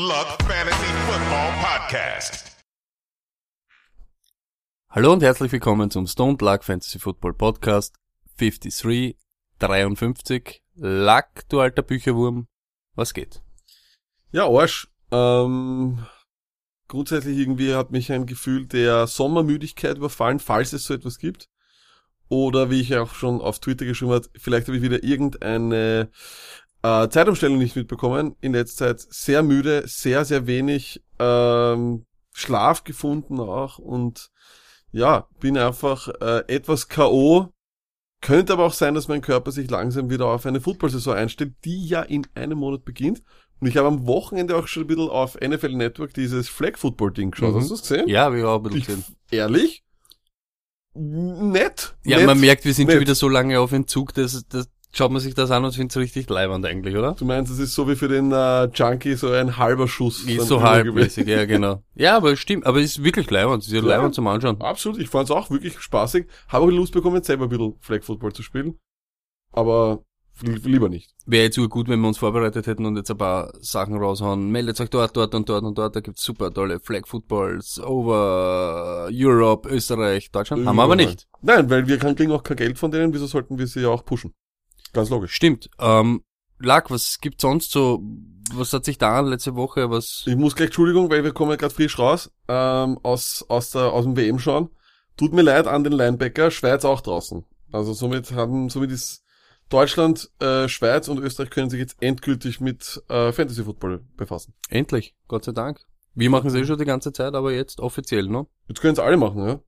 Luck Fantasy Football Podcast. Hallo und herzlich willkommen zum Stone Luck Fantasy Football Podcast 53 53. Luck, du alter Bücherwurm, was geht? Ja, Arsch. Ähm, grundsätzlich irgendwie hat mich ein Gefühl der Sommermüdigkeit überfallen, falls es so etwas gibt. Oder wie ich auch schon auf Twitter geschrieben habe, vielleicht habe ich wieder irgendeine äh, Zeitumstellung nicht mitbekommen. In letzter Zeit sehr müde, sehr, sehr wenig ähm, Schlaf gefunden auch und ja, bin einfach äh, etwas K.O. Könnte aber auch sein, dass mein Körper sich langsam wieder auf eine Football-Saison einstellt, die ja in einem Monat beginnt. Und ich habe am Wochenende auch schon ein bisschen auf NFL Network dieses Flag-Football-Ding geschaut. Mhm. Hast du das gesehen? Ja, wir auch ein bisschen gesehen. ehrlich? Nett. Ja, nett, man merkt, wir sind nett. schon wieder so lange auf Entzug, dass, dass schaut man sich das an und findet es richtig leibend eigentlich, oder? Du meinst, es ist so wie für den äh, Junkie so ein halber Schuss. Ist so halbmäßig, ja genau. Ja, aber es stimmt, aber es ist wirklich leibend, es ist ja Ja. leibend zum Anschauen. Absolut, ich fand es auch wirklich spaßig. Habe auch Lust bekommen, selber ein bisschen Flag Football zu spielen. Aber li- lieber nicht. Wäre jetzt gut, wenn wir uns vorbereitet hätten und jetzt ein paar Sachen raushauen. Meldet euch dort, dort und dort und dort, da gibt's super tolle Flag Footballs over Europe, Österreich, Deutschland. Haben wir aber nicht. Nein, weil wir kriegen auch kein Geld von denen, wieso sollten wir sie ja auch pushen? Ganz logisch. Stimmt. Ähm, Lack, was gibt's sonst so? Was hat sich da letzte Woche? Was? Ich muss gleich, Entschuldigung, weil wir kommen ja gerade frisch raus, ähm, aus, aus, der, aus dem WM schauen. Tut mir leid an den Linebacker, Schweiz auch draußen. Also somit haben, somit ist Deutschland, äh, Schweiz und Österreich können sich jetzt endgültig mit äh, Fantasy Football befassen. Endlich, Gott sei Dank. Wir machen es eh schon die ganze Zeit, aber jetzt offiziell, ne? Jetzt können es alle machen, ja.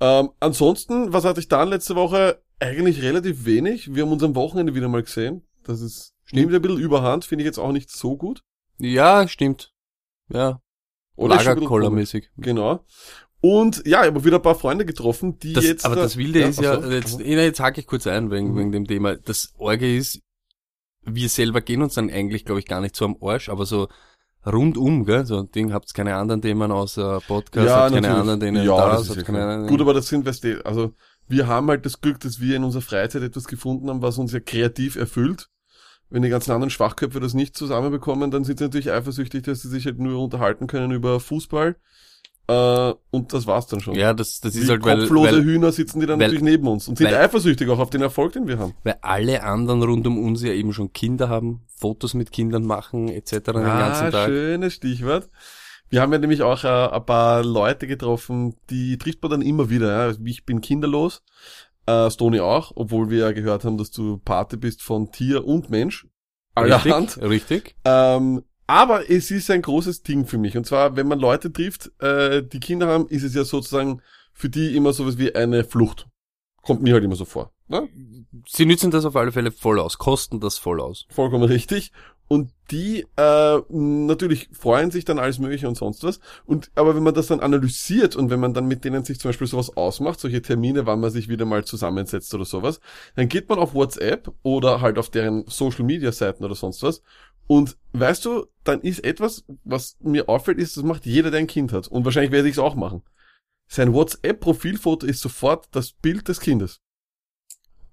Ähm, ansonsten, was hatte ich dann letzte Woche? Eigentlich relativ wenig. Wir haben uns am Wochenende wieder mal gesehen. Das ist, nimmt ein bisschen überhand, finde ich jetzt auch nicht so gut. Ja, stimmt. Ja. Lagerkoller-mäßig. Genau. Und ja, ich habe wieder ein paar Freunde getroffen, die Das, jetzt. aber da- das Wilde ist ja, so. jetzt, eh, jetzt hake ich kurz ein wegen, Mhm. wegen dem Thema. Das Orge ist, wir selber gehen uns dann eigentlich, glaube ich, gar nicht so am Arsch, aber so rundum, gell, so ein Ding, habt keine anderen Themen außer Podcast, habt keine natürlich. anderen Themen ja, ist habt ja keine anderen Gut, aber das sind, weißt du, also wir haben halt das Glück, dass wir in unserer Freizeit etwas gefunden haben, was uns ja kreativ erfüllt. Wenn die ganzen anderen Schwachköpfe das nicht zusammenbekommen, dann sind sie natürlich eifersüchtig, dass sie sich halt nur unterhalten können über Fußball. Äh, und das war's dann schon. Ja, das, das Wie ist halt, weil, kopflose weil, Hühner sitzen die dann weil- natürlich neben uns und sind weil- eifersüchtig auch auf den Erfolg, den wir haben. weil alle anderen rund um uns ja eben schon Kinder haben, Fotos mit Kindern machen, etc. den ganzen Tag. Ah, schönes Stichwort. Wir haben ja nämlich auch äh, ein paar Leute getroffen, die trifft man dann immer wieder. Ja. Ich bin kinderlos, äh, Stony auch, obwohl wir ja gehört haben, dass du Pate bist von Tier und Mensch. Allerhand. Richtig, richtig. Ähm, aber es ist ein großes Ding für mich. Und zwar, wenn man Leute trifft, äh, die Kinder haben, ist es ja sozusagen für die immer sowas wie eine Flucht. Kommt mir halt immer so vor. Ne? Sie nützen das auf alle Fälle voll aus, kosten das voll aus. Vollkommen richtig. Und die äh, natürlich freuen sich dann alles Mögliche und sonst was. Und aber wenn man das dann analysiert und wenn man dann mit denen sich zum Beispiel sowas ausmacht, solche Termine, wann man sich wieder mal zusammensetzt oder sowas, dann geht man auf WhatsApp oder halt auf deren Social Media Seiten oder sonst was. Und weißt du, dann ist etwas, was mir auffällt, ist, das macht jeder, der ein Kind hat. Und wahrscheinlich werde ich es auch machen. Sein WhatsApp-Profilfoto ist sofort das Bild des Kindes.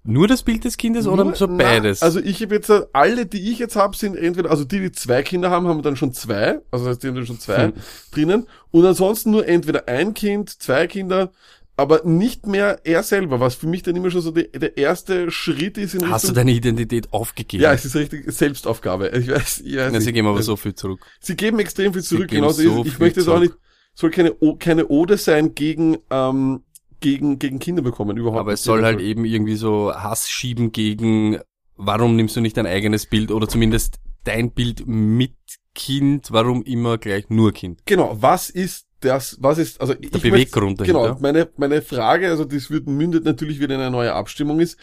Nur das Bild des Kindes oder Nur- so na, beides? Also ich habe jetzt, äh, alle, die ich jetzt habe, sind entweder, also die, die zwei Kinder haben, haben dann schon zwei, also das heißt, die haben dann schon zwei Hm. drinnen. Und ansonsten nur entweder ein Kind, zwei Kinder, aber nicht mehr er selber, was für mich dann immer schon so die, der erste Schritt ist in Richtung... Hast du deine Identität aufgegeben? ja, es ist richtig Selbstaufgabe. Ich weiß, ich weiß Na, sie nicht. geben aber so viel zurück. Sie geben extrem viel zurück, genauso so ist. Ich möchte es auch nicht, soll keine, O- keine Ode sein gegen, ähm, gegen, gegen Kinder bekommen, überhaupt Aber es soll halt eben irgendwie so Hass schieben gegen, warum nimmst du nicht dein eigenes Bild oder zumindest dein Bild mit Kind, warum immer gleich nur Kind? Genau, was ist das, was ist, also ich möchte- Beweggrund Genau, dahinter. meine, meine Frage, also das wird mündet natürlich wieder in eine neue Abstimmung ist,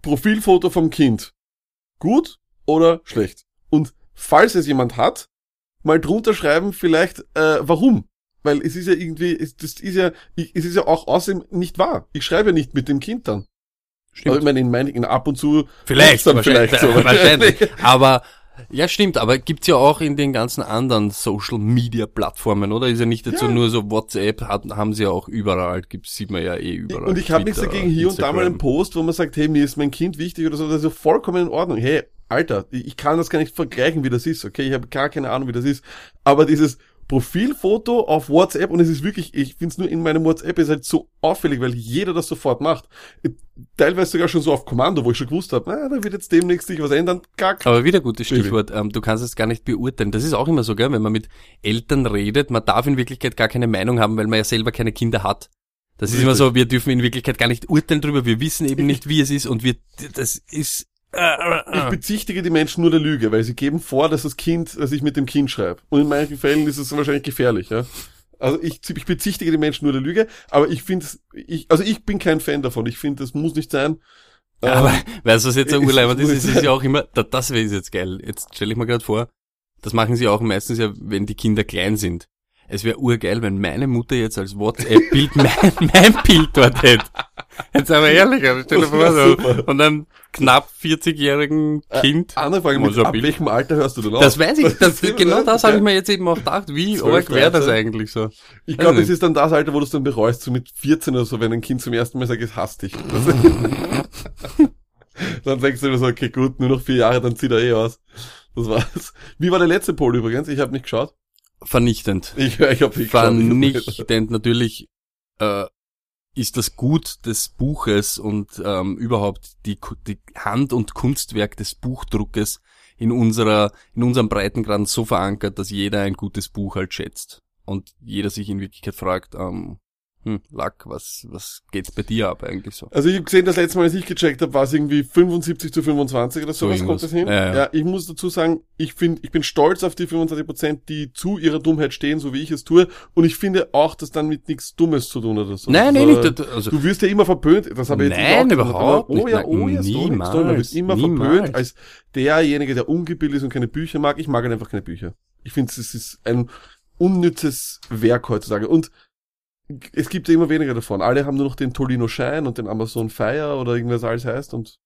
Profilfoto vom Kind, gut oder schlecht? Und falls es jemand hat, mal drunter schreiben vielleicht, äh, warum? Weil es ist ja irgendwie, es, das ist ja, ich, es ist ja auch außerdem nicht wahr. Ich schreibe ja nicht mit dem Kind dann. Stimmt. Also ich meine, in, mein, in ab und zu Vielleicht, dann wahrscheinlich, vielleicht so. wahrscheinlich. Aber ja, stimmt, aber gibt's ja auch in den ganzen anderen Social Media Plattformen, oder? Ist ja nicht dazu Ja. nur so WhatsApp, hat, haben sie ja auch überall, gibt's, sieht man ja eh überall. Und ich habe nichts dagegen, hier und da mal einen Instagram. Post, wo man sagt, hey, mir ist mein Kind wichtig oder so, das ist ja vollkommen in Ordnung. Hey, Alter, ich ich kann das gar nicht vergleichen, wie das ist, okay? Ich habe gar keine Ahnung, wie das ist. Aber dieses Profilfoto auf WhatsApp und es ist wirklich, ich finde es nur in meinem WhatsApp ist halt so auffällig, weil jeder das sofort macht. Teilweise sogar schon so auf Kommando, wo ich schon gewusst habe, ah, da wird jetzt demnächst sich was ändern. Gack. Aber wieder gutes. Stichwort. Ähm, du kannst es gar nicht beurteilen. Das ist auch immer so, gell? Wenn man mit Eltern redet, man darf in Wirklichkeit gar keine Meinung haben, weil man ja selber keine Kinder hat. Das ist Richtig. immer so, wir dürfen in Wirklichkeit gar nicht urteilen drüber, wir wissen eben nicht, wie es ist und wir, das ist, äh, äh, Ich äh. bezichtige die Menschen nur der Lüge, weil sie geben vor, dass das Kind, dass ich mit dem Kind schreibe. Und in manchen Fällen ist es wahrscheinlich gefährlich, ja. Also ich, ich bezichtige die Menschen nur der Lüge, aber ich finde ich, also ich bin kein Fan davon. Ich finde, das muss nicht sein. Ähm, Aber weißt du, was jetzt Urleimend ich ist? Es ist ja auch immer, da, das wäre jetzt geil. Jetzt stelle ich mir gerade vor, das machen sie auch meistens ja, wenn die Kinder klein sind. Es wäre urgeil, wenn meine Mutter jetzt als WhatsApp-Bild mein, mein Bild dort hätte. Jetzt aber ehrlich, also stell dir vor, so, von einem knapp 40-jährigen Kind. Andere Frage, mit ab welchem Alter hörst du denn auf? Das weiß ich, das, genau das habe ich mir jetzt eben auch gedacht. Wie 12, arg wäre das 13? eigentlich so? Ich glaube, das ist dann das Alter, wo du es dann bereust, so mit 14 oder so, wenn ein Kind zum ersten Mal sagt, es hasst dich. dann denkst du dir so, okay, gut, nur noch vier Jahre, dann zieht er eh aus. Das war's. Wie war der letzte Poll übrigens? Ich habe nicht geschaut. Vernichtend. Ich, ich habe nicht geschaut. vernichtend. Natürlich äh, ist das Gut des Buches und ähm, überhaupt die, die Hand- und Kunstwerk des Buchdruckes in unserer, in unserem Breitengrad so verankert, dass jeder ein gutes Buch halt schätzt. Und jeder sich in Wirklichkeit fragt, ähm, hm, Lack, was, was geht bei dir ab eigentlich so? Also ich habe gesehen, das letzte Mal, als ich gecheckt habe, war es irgendwie 75 zu 25 oder So sowas, irgendwas. kommt das hin? Ja, ja. ich muss dazu sagen, ich finde, ich bin stolz auf die 25 Prozent, die zu ihrer Dummheit stehen, so wie ich es tue. Und ich finde auch, dass dann mit nichts Dummes zu tun hat oder so. Nein, nein, Also, nicht. Also, Du wirst ja immer verpönt, das habe ich jetzt Nein, nicht überhaupt aber, Oh ja, nicht. oh ja, Nein, Story, niemals, du wirst immer niemals. verpönt als derjenige, der ungebildet ist und keine Bücher mag. Ich mag halt einfach keine Bücher. Ich finde, es ist ein unnützes Werk heutzutage. Und es gibt ja immer weniger davon. Alle haben nur noch den Tolino Shine und den Amazon Fire oder irgendwas alles heißt und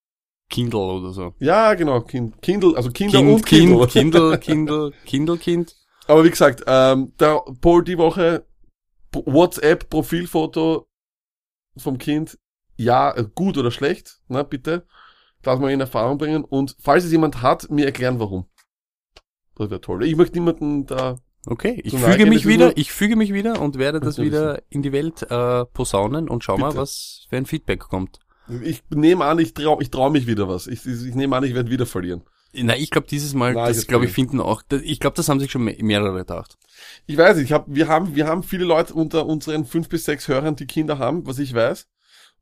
Kindle oder so. ja, genau, kind, Kindle, also Kinder Kind, und Kindle. Kind, Kindle, Kindle, Kindle, Kind. Aber wie gesagt, ähm, der Poll die Woche, WhatsApp, Profilfoto vom Kind, ja, äh, gut oder schlecht, na bitte, das mal in Erfahrung bringen und falls es jemand hat, mir erklären, warum. Das wäre toll. Ich möchte niemanden da, Okay, ich füge mich wieder, ich füge mich wieder und werde das wieder in die Welt äh, posaunen und schau mal, Bitte. was für ein Feedback kommt. ich nehme an, ich trau, ich trau mich wieder was. Ich, ich, ich nehme an, ich werde wieder verlieren. Na, ich glaube dieses Mal, Nein, das glaube ich finden auch, ich glaube, das haben sich schon me- mehrere gedacht. Ich weiß ich hab, wir haben, wir haben viele Leute unter unseren fünf bis sechs Hörern, die Kinder haben, was ich weiß.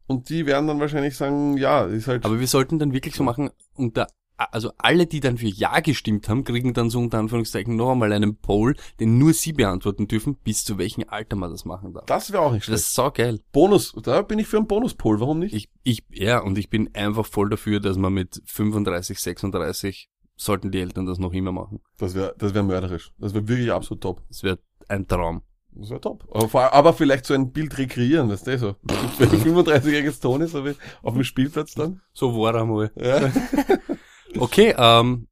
Und die werden dann wahrscheinlich sagen, ja, ist halt, Aber wir sollten dann wirklich so machen, unter, also alle, die dann für Ja gestimmt haben, kriegen dann so unter Anführungszeichen noch einmal einen Poll, den nur sie beantworten dürfen, bis zu welchem Alter man das machen darf. das wäre auch nicht Das schlecht. ist saugeil. Bonus, da bin ich für einen Bonuspol, warum nicht? Ich, ich, ja, und ich bin einfach voll dafür, dass man mit 35, 36 sollten die Eltern das noch immer machen. Das wäre das wär mörderisch. Das wäre wirklich absolut top. Das wäre ein Traum. Das wäre top. Aber, aber vielleicht so ein Bild rekreieren, weißt du, so. Wenn 35-jähriges Tony so wie auf dem Spielplatz dann. So war er einmal. Ja. Okay, ähm,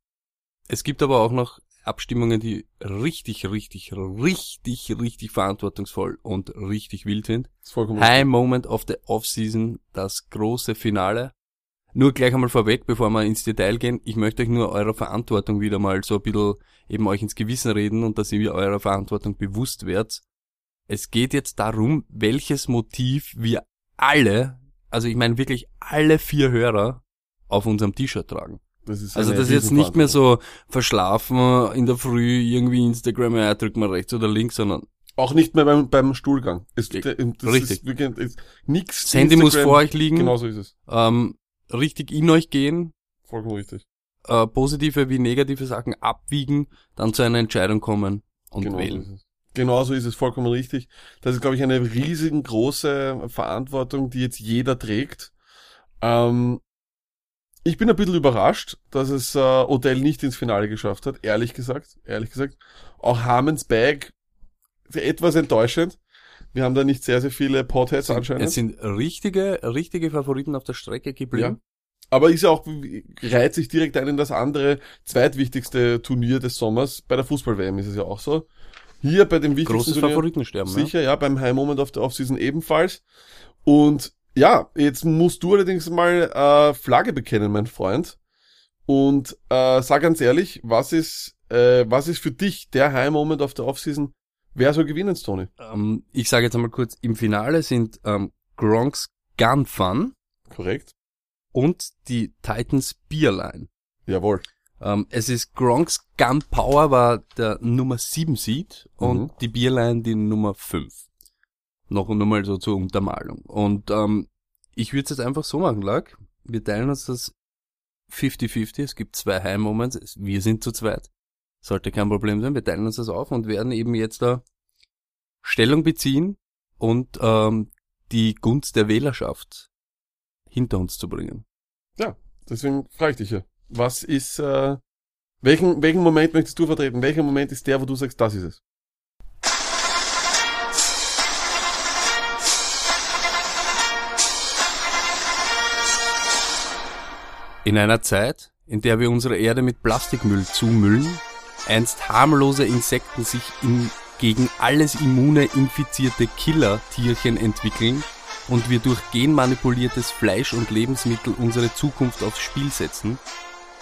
es gibt aber auch noch Abstimmungen, die richtig, richtig, richtig, richtig verantwortungsvoll und richtig wild sind. High Moment of the Off-Season, das große Finale. Nur gleich einmal vorweg, bevor wir ins Detail gehen, ich möchte euch nur eurer Verantwortung wieder mal so ein bisschen eben euch ins Gewissen reden und dass ihr eurer Verantwortung bewusst werdet. Es geht jetzt darum, welches Motiv wir alle, also ich meine wirklich alle vier Hörer, auf unserem T-Shirt tragen. Das ist Also das ist jetzt nicht mehr so verschlafen in der Früh irgendwie Instagram, ja, drück mal rechts oder links, sondern Auch nicht mehr beim, beim Stuhlgang. Es, Ja, das richtig. Ist wirklich, ist nix. das Handy muss vor euch liegen, Genau so ist es. ähm, richtig in euch gehen, Vollkommen richtig. äh, positive wie negative Sachen abwiegen, dann zu einer Entscheidung kommen und genau So wählen. ist es. Genau so ist es vollkommen richtig. Das ist, glaube ich, eine riesengroße Verantwortung, die jetzt jeder trägt. Ähm, ich bin ein bisschen überrascht, dass es äh, Odell nicht ins Finale geschafft hat, ehrlich gesagt. Ehrlich gesagt. Auch Harmons Bag etwas enttäuschend. Wir haben da nicht sehr, sehr viele Potheads anscheinend. Es sind richtige, richtige Favoriten auf der Strecke geblieben. Aber ist ja auch, reiht sich direkt ein in das andere, zweitwichtigste Turnier des Sommers. Bei der Fußball-WM ist es ja auch so. Hier bei dem wichtigsten Großes Turnier, Favoritensterben. sicher, ja, beim High Moment of the Offseason ebenfalls. Und ja, jetzt musst du allerdings mal äh, Flagge bekennen, mein Freund. Und äh, sag ganz ehrlich, was ist, äh, was ist für dich der High-Moment auf der Offseason? Wer soll gewinnen, Tony? Ähm, ich sage jetzt einmal kurz, im Finale sind ähm, Gronks Gun Fun Korrekt? und die Titans Beerline. Jawohl. Ähm, es ist Gronks Gun Power war der Nummer 7 Seed und Mhm. die Beerline die Nummer 5. Noch und nochmal so zur Untermalung. Und ähm, ich würde es jetzt einfach so machen, Lack. Wir teilen uns das 50-50. Es gibt zwei High Moments. Es- Wir sind zu zweit. Sollte kein Problem sein. Wir teilen uns das auf und werden eben jetzt da Stellung beziehen und ähm, die Gunst der Wählerschaft hinter uns zu bringen. Deswegen frage ich dich ja. Was ist, äh, welchen, welchen Moment möchtest du vertreten? Welcher Moment ist der, wo du sagst, das ist es? In einer Zeit, in der wir unsere Erde mit Plastikmüll zumüllen, einst harmlose Insekten sich in gegen alles immune infizierte Killer-Tierchen entwickeln und wir durch genmanipuliertes Fleisch und Lebensmittel unsere Zukunft aufs Spiel setzen,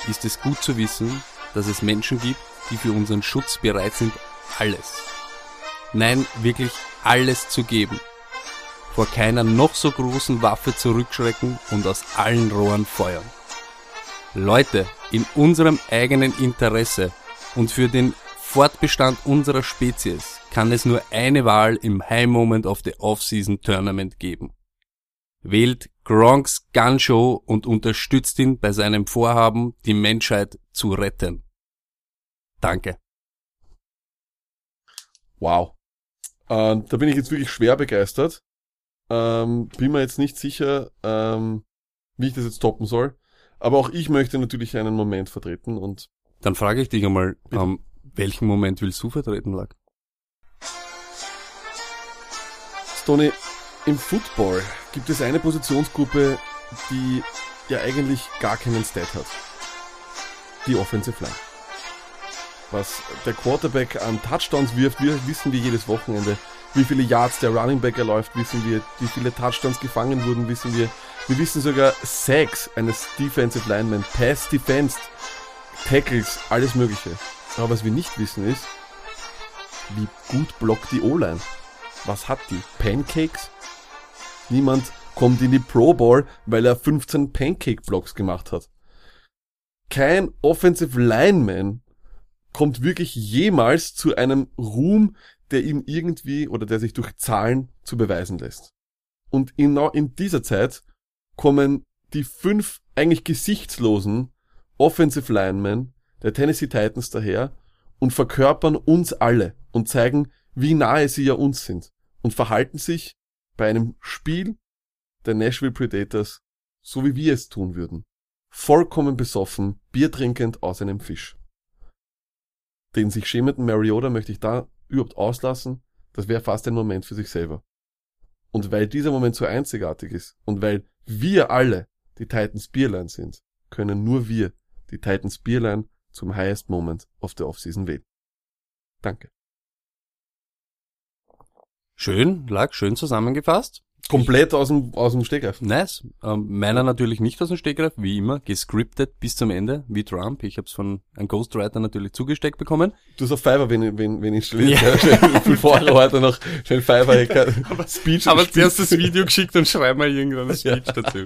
ist es gut zu wissen, dass es Menschen gibt, die für unseren Schutz bereit sind, alles, nein, wirklich alles zu geben, vor keiner noch so großen Waffe zurückschrecken und aus allen Rohren feuern. Leute, in unserem eigenen Interesse und für den Fortbestand unserer Spezies kann es nur eine Wahl im High Moment of the Off-Season Tournament geben. Wählt Gronks Gun Show und unterstützt ihn bei seinem Vorhaben, die Menschheit zu retten. Danke. Wow. Ähm, da bin ich jetzt wirklich schwer begeistert. Ähm, bin mir jetzt nicht sicher, ähm, wie ich das jetzt toppen soll. Aber auch ich möchte natürlich einen Moment vertreten und Dann frage ich dich einmal, ähm, welchen Moment willst du vertreten, Lack? Stoney, im Football gibt es eine Positionsgruppe, die ja eigentlich gar keinen Stat hat. Die Offensive Line. Was der Quarterback an Touchdowns wirft, wir wissen wir jedes Wochenende. Wie viele Yards der Running Back erläuft, wissen wir. Wie viele Touchdowns gefangen wurden, wissen wir. Wir wissen sogar Sacks eines Defensive Linemen, Pass Defense, Tackles, alles mögliche. Aber was wir nicht wissen ist, wie gut blockt die O-Line. Was hat die? Pancakes? Niemand kommt in die Pro Bowl, weil er 15 Pancake-Blocks gemacht hat. Kein Offensive Lineman kommt wirklich jemals zu einem Ruhm, der ihm irgendwie oder der sich durch Zahlen zu beweisen lässt. Und genau in dieser Zeit kommen die fünf eigentlich gesichtslosen Offensive Linemen der Tennessee Titans daher und verkörpern uns alle und zeigen, wie nahe sie ja uns sind und verhalten sich bei einem Spiel der Nashville Predators so wie wir es tun würden. Vollkommen besoffen, Bier trinkend aus einem Fisch. Den sich schämenden Mariota möchte ich da überhaupt auslassen, das wäre fast ein Moment für sich selber. Und weil dieser Moment so einzigartig ist und weil wir alle die Titans Beerline sind, können nur wir die Titans Beerline zum highest moment of the offseason wählen. Danke. Schön, Lack, schön zusammengefasst. Komplett aus dem, aus dem Stegreif. Nice. Ähm, meiner natürlich nicht aus dem Stegreif, wie immer, gescriptet bis zum Ende, wie Trump. Ich habe es von einem Ghostwriter natürlich zugesteckt bekommen. Du hast auf Fiverr wen, wen, wen installiert. Ja. Ja. Schnell, bevor er heute noch schnell Fiverr Speech Aber Speech- zuerst das Video geschickt und schreib mal irgendeine Speech dazu.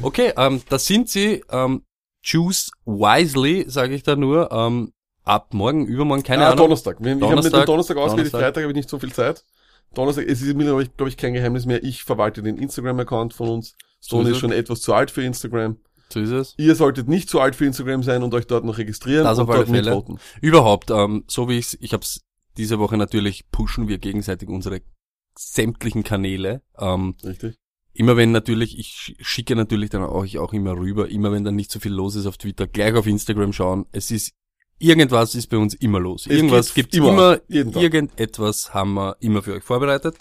Okay, ähm, da sind sie. Ähm, choose wisely, sage ich da nur. Ähm, ab morgen, übermorgen, keine ah, Ahnung. Donnerstag. Wir, ich habe mit dem Donnerstag, Donnerstag ausgewählt, Donnerstag. Freitag habe ich nicht so viel Zeit. Donnerstag, es ist mittlerweile, glaube ich, kein Geheimnis mehr. Ich verwalte den Instagram-Account von uns. So Stone ist schon etwas zu alt für Instagram. So ist es. Ihr solltet nicht zu alt für Instagram sein und euch dort noch registrieren Das und auf dort Fälle. mitvoten. Überhaupt, ähm, so wie ich's, ich habe es diese Woche natürlich, pushen wir gegenseitig unsere sämtlichen Kanäle. Ähm, Richtig? immer wenn natürlich, ich sch- schicke natürlich dann euch auch immer rüber, immer wenn dann nicht so viel los ist auf Twitter, gleich auf Instagram schauen. Es ist, irgendwas ist bei uns immer los. Es Irgendwas geht gibt's immer, immer, irgendetwas haben wir immer für euch vorbereitet.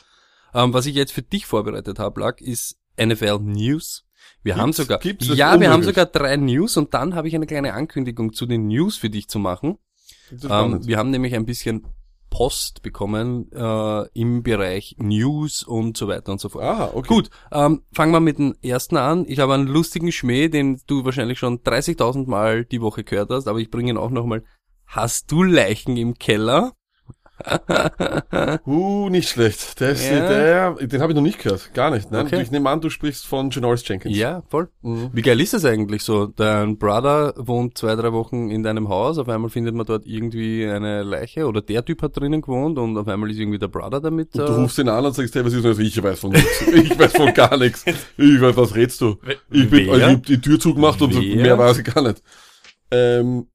Ähm, was ich jetzt für dich vorbereitet habe, Lack, ist NFL News. Wir haben Gibt's? sogar? Das ist ja, wir haben unmöglich. sogar drei News und dann habe ich eine kleine Ankündigung zu den News für dich zu machen. Ähm, wir haben nämlich ein bisschen Post bekommen äh, im Bereich News und so weiter und so fort. Aha, okay. Gut, ähm, fangen wir mit dem ersten an. Ich habe einen lustigen Schmäh, den du wahrscheinlich schon 30.000 Mal die Woche gehört hast, aber ich bringe ihn auch nochmal. Hast du Leichen im Keller? Uh, nicht schlecht. Der ist, Ja. der, den habe ich noch nicht gehört. Gar nicht. Nein, Okay. ich nehme an, du sprichst von Janoris Jenkins. Ja, voll. Mhm. Wie geil ist das eigentlich so? Dein Brother wohnt zwei, drei Wochen in deinem Haus, auf einmal findet man dort irgendwie eine Leiche oder der Typ hat drinnen gewohnt und auf einmal ist irgendwie der Brother damit. Und du äh, rufst ihn an und sagst, hey, was ist denn das? Ich weiß von nichts. Ich weiß von gar nichts. Ich weiß, was redst du? Ich bin, also ich hab die Tür zugemacht und Wer? mehr weiß ich gar nicht. Ähm,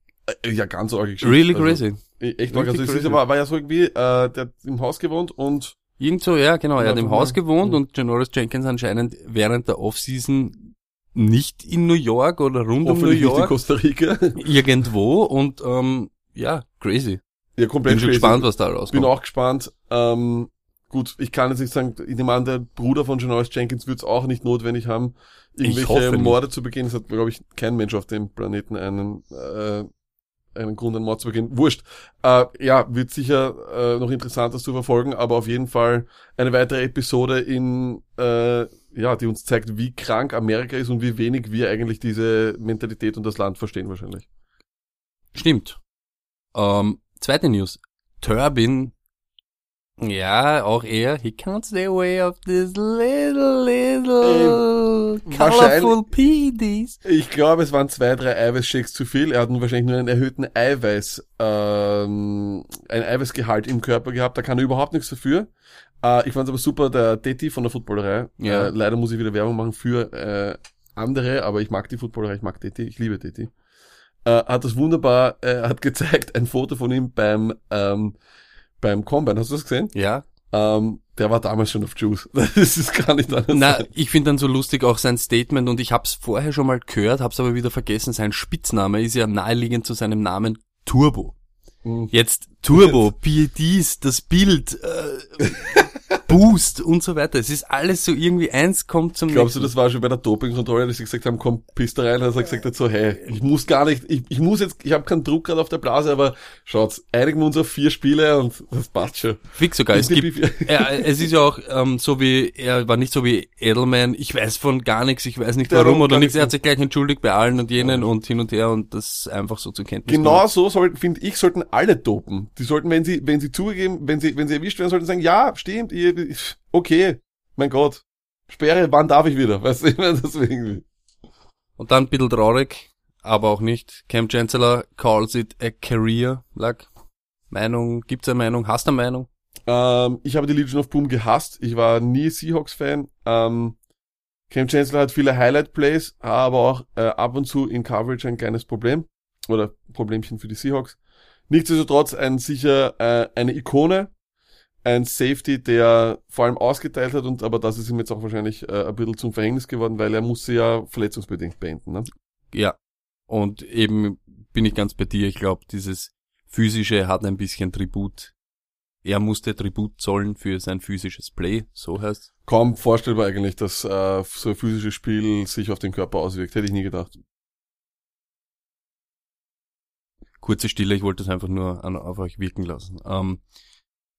äh, ja, ganz Geschichte. really Also, crazy. Äh, Echt. Also es ist crazy. aber, war ja so irgendwie, äh, der hat im Haus gewohnt und Irgend so, ja, genau. Er hat Ja, im. Haus gewohnt Mhm. und Janoris Jenkins anscheinend während der Offseason nicht in New York oder rund um New hoffentlich nicht in York, Costa Rica. irgendwo und ähm, ja, crazy. ja, komplett Bin schon crazy. gespannt, was da rauskommt. Bin auch gespannt. Ähm, gut, ich kann jetzt nicht sagen, ich nehme an, der Bruder von Janoris Jenkins wird es auch nicht notwendig haben, Ich hoffe irgendwelche nicht. Morde zu begehen. Es hat, glaube ich, kein Mensch auf dem Planeten einen, äh, einen Grund, einen Mord zu begehen. Wurscht. Äh, ja, wird sicher äh, noch interessanter zu verfolgen, aber auf jeden Fall eine weitere Episode in, äh, ja, die uns zeigt, wie krank Amerika ist und wie wenig wir eigentlich diese Mentalität und das Land verstehen wahrscheinlich. Stimmt. Ähm, zweite News. Turbin, ja, auch er, he can't stay away of this little, little Ähm, colorful PDs. Ich glaube, es waren zwei, drei Eiweißshakes zu viel. Er hat nun wahrscheinlich nur einen erhöhten Eiweiß, ähm, ein Eiweißgehalt im Körper gehabt. Da kann er überhaupt nichts dafür. Äh, ich fand es aber super, der Detti von der Footballerei. Ja. Äh, leider muss ich wieder Werbung machen für äh, andere, aber ich mag die Footballerei, ich mag Detti, ich liebe Detti. Äh, hat das wunderbar, äh, hat gezeigt, ein Foto von ihm beim, ähm, beim Combine. Hast du das gesehen? Ja. Ähm, der war damals schon auf Juice. Das ist gar nicht anders. Na, ich finde dann so lustig auch sein Statement und ich hab's vorher schon mal gehört, hab's aber wieder vergessen. Sein Spitzname ist ja naheliegend zu seinem Namen Turbo. Mhm. Jetzt Turbo, PEDs, das Bild, äh, Boost und so weiter. Es ist alles so irgendwie eins kommt zum Glaubst du, nächsten. das war schon bei der Dopingkontrolle, dass sie gesagt haben, komm, piss da rein, dass er gesagt hat so, hey, ich muss gar nicht, ich, ich muss jetzt, ich habe keinen Druck gerade auf der Blase, aber schaut's, einigen wir uns auf vier Spiele und das passt schon. Fix sogar. Es gibt, ja, es ist ja auch ähm, so wie, er war nicht so wie Edelman, ich weiß von gar nichts, ich weiß nicht Der warum Rum oder nichts. Er hat sich gleich entschuldigt bei allen und jenen und hin und her und das einfach so zur Kenntnis Genau so sollten, finde ich, sollten alle dopen. Die sollten, wenn sie, wenn sie zugegeben, wenn sie, wenn sie erwischt werden, sollten sagen, ja, stimmt, ihr, okay, mein Gott. Sperre, wann darf ich wieder? Weißt du, ich meine, deswegen. Und dann ein bisschen traurig, aber auch nicht. Cam Chancellor calls it a career. Like, Meinung, gibt's eine Meinung? Hast du eine Meinung? Ähm, ich habe die Legion of Boom gehasst. Ich war nie Seahawks-Fan. Ähm, Cam Chancellor hat viele Highlight-Plays, aber auch äh, ab und zu in Coverage ein kleines Problem. Oder Problemchen für die Seahawks. Nichtsdestotrotz ein sicher äh, eine Ikone. Ein Safety, der vor allem ausgeteilt hat, und aber das ist ihm jetzt auch wahrscheinlich äh, ein bisschen zum Verhängnis geworden, weil er musste ja verletzungsbedingt beenden. Ne? Ja. Und eben bin ich ganz bei dir. Ich glaube, dieses physische hat ein bisschen Tribut. Er musste Tribut zollen für sein physisches Play, so heißt Kaum vorstellbar eigentlich, dass äh, so ein physisches Spiel sich auf den Körper auswirkt. Hätte ich nie gedacht. Kurze Stille, ich wollte es einfach nur an, auf euch wirken lassen. Ähm,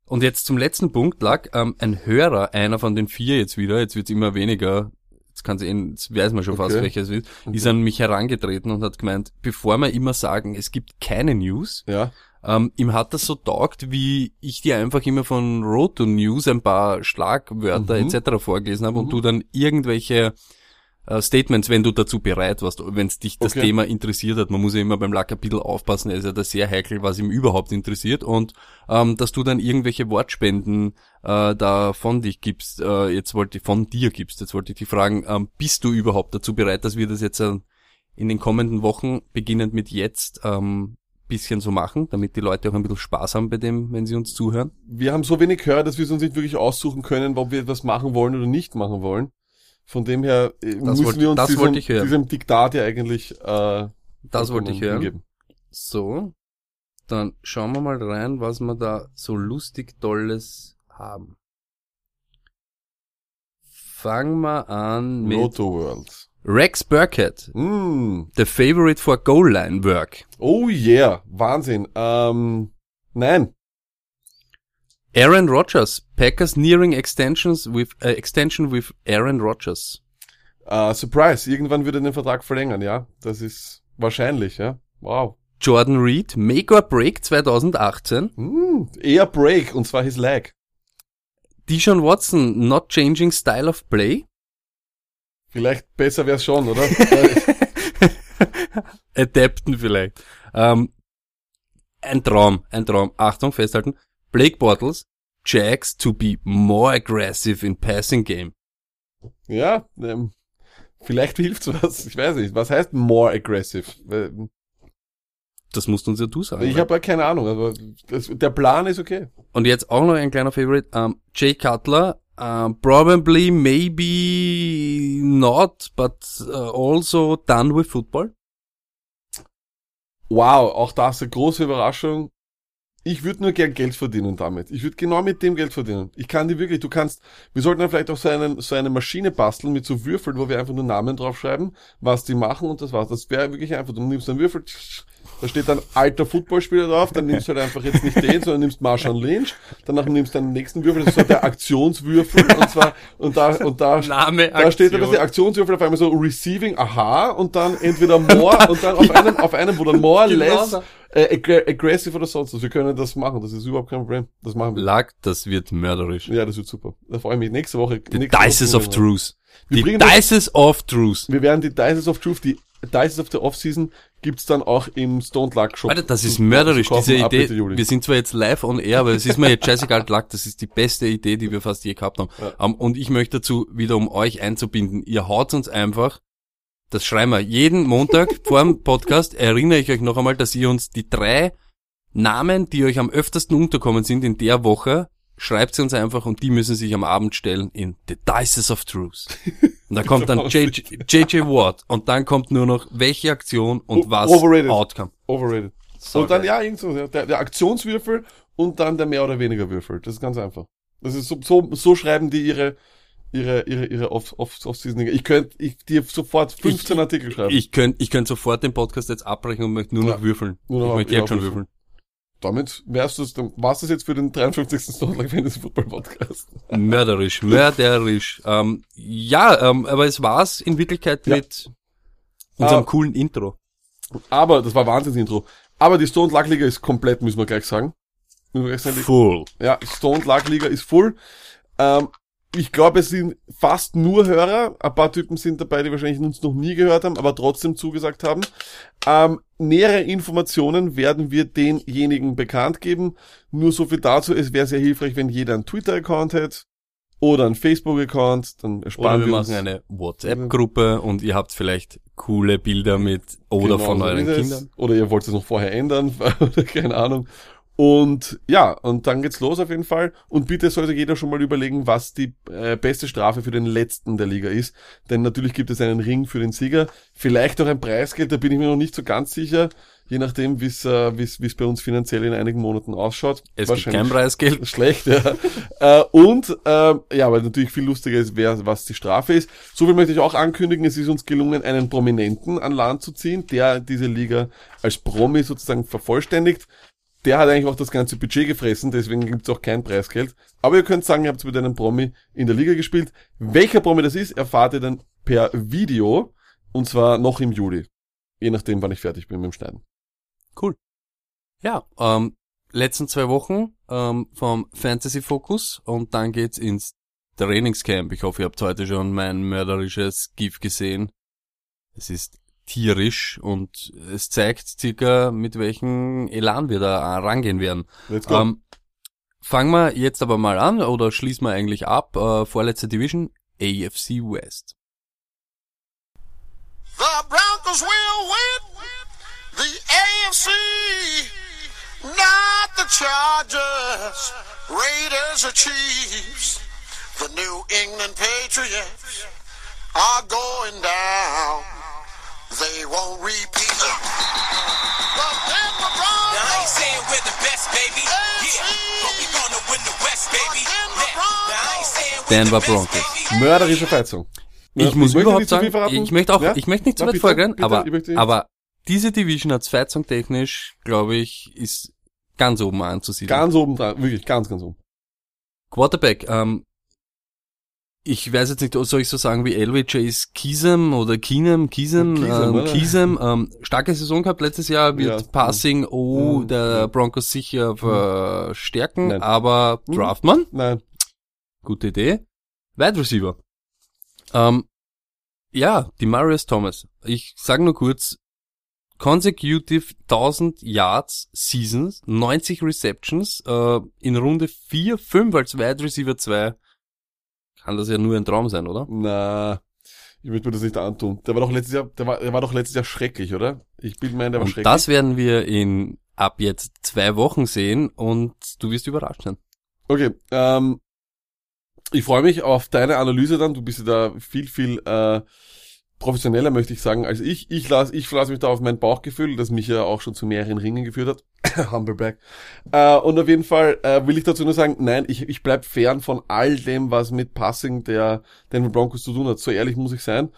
und jetzt zum letzten Punkt lag ähm, ein Hörer, einer von den vier jetzt wieder, jetzt wird's immer weniger, jetzt, kann's, eh- jetzt weiß man schon fast, Okay. welcher es ist, Okay. ist an mich herangetreten und hat gemeint, bevor wir immer sagen, es gibt keine News, Ja. ähm, ihm hat das so taugt, wie ich dir einfach immer von Roto News ein paar Schlagwörter Mhm. etc. vorgelesen habe Mhm. und du dann irgendwelche Statements, wenn du dazu bereit warst, wenn es dich das Okay. Thema interessiert hat. Man muss ja immer beim Lack-Kapitel aufpassen, er ist ja da sehr heikel, was ihm überhaupt interessiert und ähm, dass du dann irgendwelche Wortspenden äh, da von dich gibst, äh, jetzt wollte ich von dir gibst, jetzt wollte ich dich fragen, ähm, bist du überhaupt dazu bereit, dass wir das jetzt äh, in den kommenden Wochen, beginnend mit jetzt, ähm, bisschen so machen, damit die Leute auch ein bisschen Spaß haben bei dem, wenn sie uns zuhören. wir haben so wenig gehört, dass wir es uns nicht wirklich aussuchen können, ob wir etwas machen wollen oder nicht machen wollen. Von dem her äh, müssen wollte- wir uns das diesem, wollte ich hören. diesem Diktat ja eigentlich äh, Das wollte ich hören. hingeben. So, dann schauen wir mal rein, was wir da so lustig Tolles haben. Fangen wir an mit Roto World. Rex Burkett, Mm. the favorite for goal line work. Oh yeah, Wahnsinn. Ähm, nein, Aaron Rodgers. Packers nearing extensions with, äh, extension with Aaron Rodgers. Uh, Surprise, irgendwann wird er den Vertrag verlängern, ja. Das ist wahrscheinlich, ja. Wow. Jordan Reed. Make or Break 2018. Hm, eher Break, und zwar his leg. Deshaun Watson. Not changing style of play. Vielleicht besser wär's schon, oder? Adapten vielleicht. Ähm, ein Traum, ein Traum. Achtung, festhalten. Blake Bortles. Jags to be more aggressive in passing game. ja, ähm, vielleicht hilft's was. Ich weiß nicht. Was heißt more aggressive? Ähm, Das musst uns ja du sagen. Ich habe ja keine Ahnung, aber das, der Plan ist okay. Und jetzt auch noch ein kleiner Favorite. Ähm, Jay Cutler. ähm, probably, maybe not, but uh, also done with football. Wow, auch das eine große Überraschung. Ich würde nur gern Geld verdienen damit. Ich würde genau mit dem Geld verdienen. Ich kann die wirklich, du kannst, wir sollten dann vielleicht auch so, einen, so eine Maschine basteln mit so Würfeln, wo wir einfach nur Namen draufschreiben, was die machen und das war's. Das wäre wirklich einfach, du nimmst einen Würfel, da steht dann alter Footballspieler drauf, dann nimmst du halt einfach jetzt nicht den, sondern nimmst Marshawn Lynch, danach nimmst du den nächsten Würfel, das ist so der Aktionswürfel und zwar, und da, und da, Name, da steht dann, dass der Aktionswürfel auf einmal so receiving, aha, und dann entweder more und dann auf einem, auf einem, wo dann more, Genau less, so. Äh, aggr- aggressive oder sonst was. Wir können das machen, das ist überhaupt kein Problem. Das machen wir. Lag, das wird mörderisch. Ja, das wird super. Da freue ich mich. Nächste Woche. The nächste Dices Woche of Truth. Wir Die Dices of Truth. Wir werden die Dices of Truth, die Dices of the Off-Season gibt's dann auch im Stone Luck Shop. Alter, das ist mörderisch, diese Idee. Wir sind zwar jetzt live on air, aber es ist mir jetzt scheißegal, Lack, das ist die beste Idee, die wir fast je gehabt haben. Ja. Um, und ich möchte dazu, wieder um euch einzubinden, ihr haut uns einfach, das schreiben wir jeden Montag vor dem Podcast, erinnere ich euch noch einmal, dass ihr uns die drei Namen, die euch am öftesten unterkommen sind in der Woche, schreibt sie uns einfach und die müssen sich am Abend stellen in The Dices of Truth. Und da kommt dann JJ Watt und dann kommt nur noch welche Aktion und was overrated. Outcome. Overrated. So und dann, ja, irgend so, der, der Aktionswürfel und dann der mehr oder weniger Würfel. Das ist ganz einfach. Das ist so, so, so schreiben die ihre, ihre, ihre, ihre Off, Off, Off-Season. Ich könnte, ich dir sofort 15 Ich- Artikel schreiben. Ich könnte ich könnt sofort den Podcast jetzt abbrechen und möchte nur noch Ja. würfeln. Nur noch ich möchte ja, jetzt schon würfeln. würfeln. Damit wärst du, dann warst das jetzt für den 53. Stone Luck Fantasy Football Podcast. Mörderisch, mörderisch. Ähm, ja, ähm, aber es war's in Wirklichkeit Ja. mit unserem Ah. coolen Intro. Aber, das war Wahnsinns-Intro. Aber die Stone Luck Liga ist komplett, müssen wir gleich sagen. Müssen wir gleich sagen. Full. Ja, Stone Luck Liga ist full. Ähm, ich glaube, es sind fast nur Hörer. Ein paar Typen sind dabei, die wahrscheinlich uns noch nie gehört haben, aber trotzdem zugesagt haben. Ähm, nähere Informationen werden wir denjenigen bekannt geben. Nur so viel dazu. Es wäre sehr hilfreich, wenn jeder einen Twitter-Account hätte oder einen Facebook-Account. Dann Oder ersparen wir wir machen uns eine WhatsApp-Gruppe und ihr habt vielleicht coole Bilder mit oder Genau von euren. Kindern. Oder ihr wollt es noch vorher ändern, oder keine Ahnung. Und ja, und dann geht's los auf jeden Fall. Und bitte sollte jeder schon mal überlegen, was die äh, beste Strafe für den letzten der Liga ist. Denn natürlich gibt es einen Ring für den Sieger. Vielleicht auch ein Preisgeld, da bin ich mir noch nicht so ganz sicher. Je nachdem, wie es äh, wie's bei uns finanziell in einigen Monaten ausschaut. Es gibt kein Preisgeld. Schlecht, ja. äh, und, ähm, ja, weil natürlich viel lustiger ist, wer, was die Strafe ist. So viel möchte ich auch ankündigen, es ist uns gelungen, einen Prominenten an Land zu ziehen, der diese Liga als Promi sozusagen vervollständigt. Der hat eigentlich auch das ganze Budget gefressen, deswegen gibt's auch kein Preisgeld. Aber ihr könnt sagen, ihr habt mit einem Promi in der Liga gespielt. Welcher Promi das ist, erfahrt ihr dann per Video. Und zwar noch im Juli. Je nachdem, wann ich fertig bin mit dem Schneiden. Cool. Ja, ähm, letzten zwei Wochen ähm, vom Fantasy Focus und dann geht's ins Trainingscamp. Ich hoffe, ihr habt heute schon mein mörderisches GIF gesehen. Es ist tierisch und es zeigt circa, mit welchem Elan wir da rangehen werden. Let's go. Ähm, fangen wir jetzt aber mal an oder schließen wir eigentlich ab. Äh, vorletzte Division, AFC West. The Broncos will win the AFC, not the Chargers, Raiders, or Chiefs. The New England Patriots are going down. They won't repeat. The Denver Now I ain't Broncos. saying we're the best, baby. Yeah, but we gonna win the West, baby. Yeah. Now I ain't saying we're Denver the best, Broncos. baby. Mörderische Feizung. Ich muss möchte überhaupt nicht zu viel sagen, ich möchte auch, Ja? ich möchte nicht zu Na, weit vorgehen, aber, ich aber diese Division als Feizung technisch, glaube ich, ist ganz oben anzusiedeln. Ganz oben dran, wirklich ganz, ganz oben. Quarterback, ähm, ich weiß jetzt nicht, soll ich so sagen wie LVJ ist Kiesem oder Keenum, Kiesem, Kiesem, ähm? Kiesem, ähm, starke Saison gehabt letztes Jahr, wird Ja. Passing, oh, Mhm. der Broncos sicher verstärken, Nein. aber Mhm. Draftman, Nein. gute Idee. Wide Receiver. Ähm, ja, die Marius Thomas. Ich sage nur kurz, consecutive 1000 Yards Seasons, 90 Receptions, äh, in Runde 4, 5 als Wide Receiver 2. Kann das ja nur ein Traum sein, oder? Na, ich möchte mir das nicht antun. Der war doch letztes Jahr, der war, der war doch letztes Jahr schrecklich, oder? Ich bin mein, der war Und schrecklich. das werden wir in ab jetzt zwei Wochen sehen und du wirst überrascht sein. Okay, ähm, ich freue mich auf deine Analyse dann. Du bist ja da viel, viel äh, professioneller, möchte ich sagen, als ich. Ich lasse ich verlasse mich da auf mein Bauchgefühl, das mich ja auch schon zu mehreren Ringen geführt hat. Humbleback. Äh, und auf jeden Fall äh, will ich dazu nur sagen, nein, ich, ich bleib fern von all dem, was mit Passing der Denver Broncos zu tun hat. So ehrlich muss ich sein.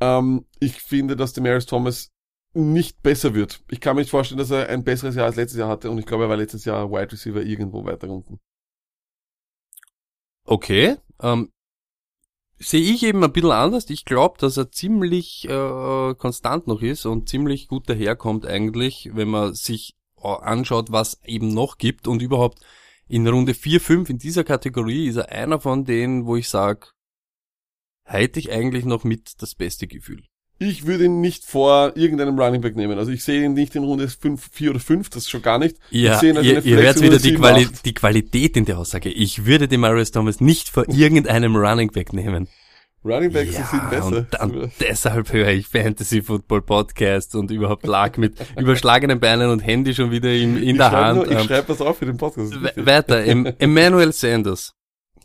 Ähm, ich finde, dass Demarius Thomas nicht besser wird. Ich kann mir nicht vorstellen, dass er ein besseres Jahr als letztes Jahr hatte und ich glaube, er war letztes Jahr Wide Receiver irgendwo weiter unten. Okay, ähm, sehe ich eben ein bisschen anders. Ich glaube, dass er ziemlich äh, konstant noch ist und ziemlich gut daherkommt eigentlich, wenn man sich äh, anschaut, was eben noch gibt und überhaupt in Runde 4, 5 in dieser Kategorie ist er einer von denen, wo ich sage, hätte ich eigentlich noch mit das beste Gefühl. Ich würde ihn nicht vor irgendeinem Running Back nehmen. Also ich sehe ihn nicht in Runde 5, 4 oder 5, das schon gar nicht. Ja, ich sehe ihn als ihr, eine ihr hört wieder die, 7, Quali 8. die Qualität in der Aussage. Ich würde den Marius Thomas nicht vor irgendeinem Running Back nehmen. Running Backs sind besser. Und, dann, deshalb höre ich Fantasy Football Podcast und überhaupt lag mit überschlagenen Beinen und Handy schon wieder in, in ich der Hand. nur, ich Ähm, schreibe das auf für den Podcast. weiter, em Emmanuel Sanders.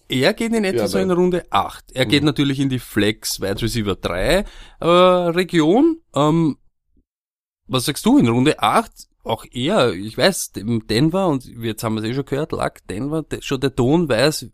Er geht in etwa Ja, so in. Runde 8. Er geht Mhm. natürlich in die Flex Wide Receiver 3 äh, Region. Ähm, was sagst du in Runde 8? Auch er, ich weiß, Denver, und jetzt haben wir es eh schon gehört, lag Denver, de- schon der Ton weiß,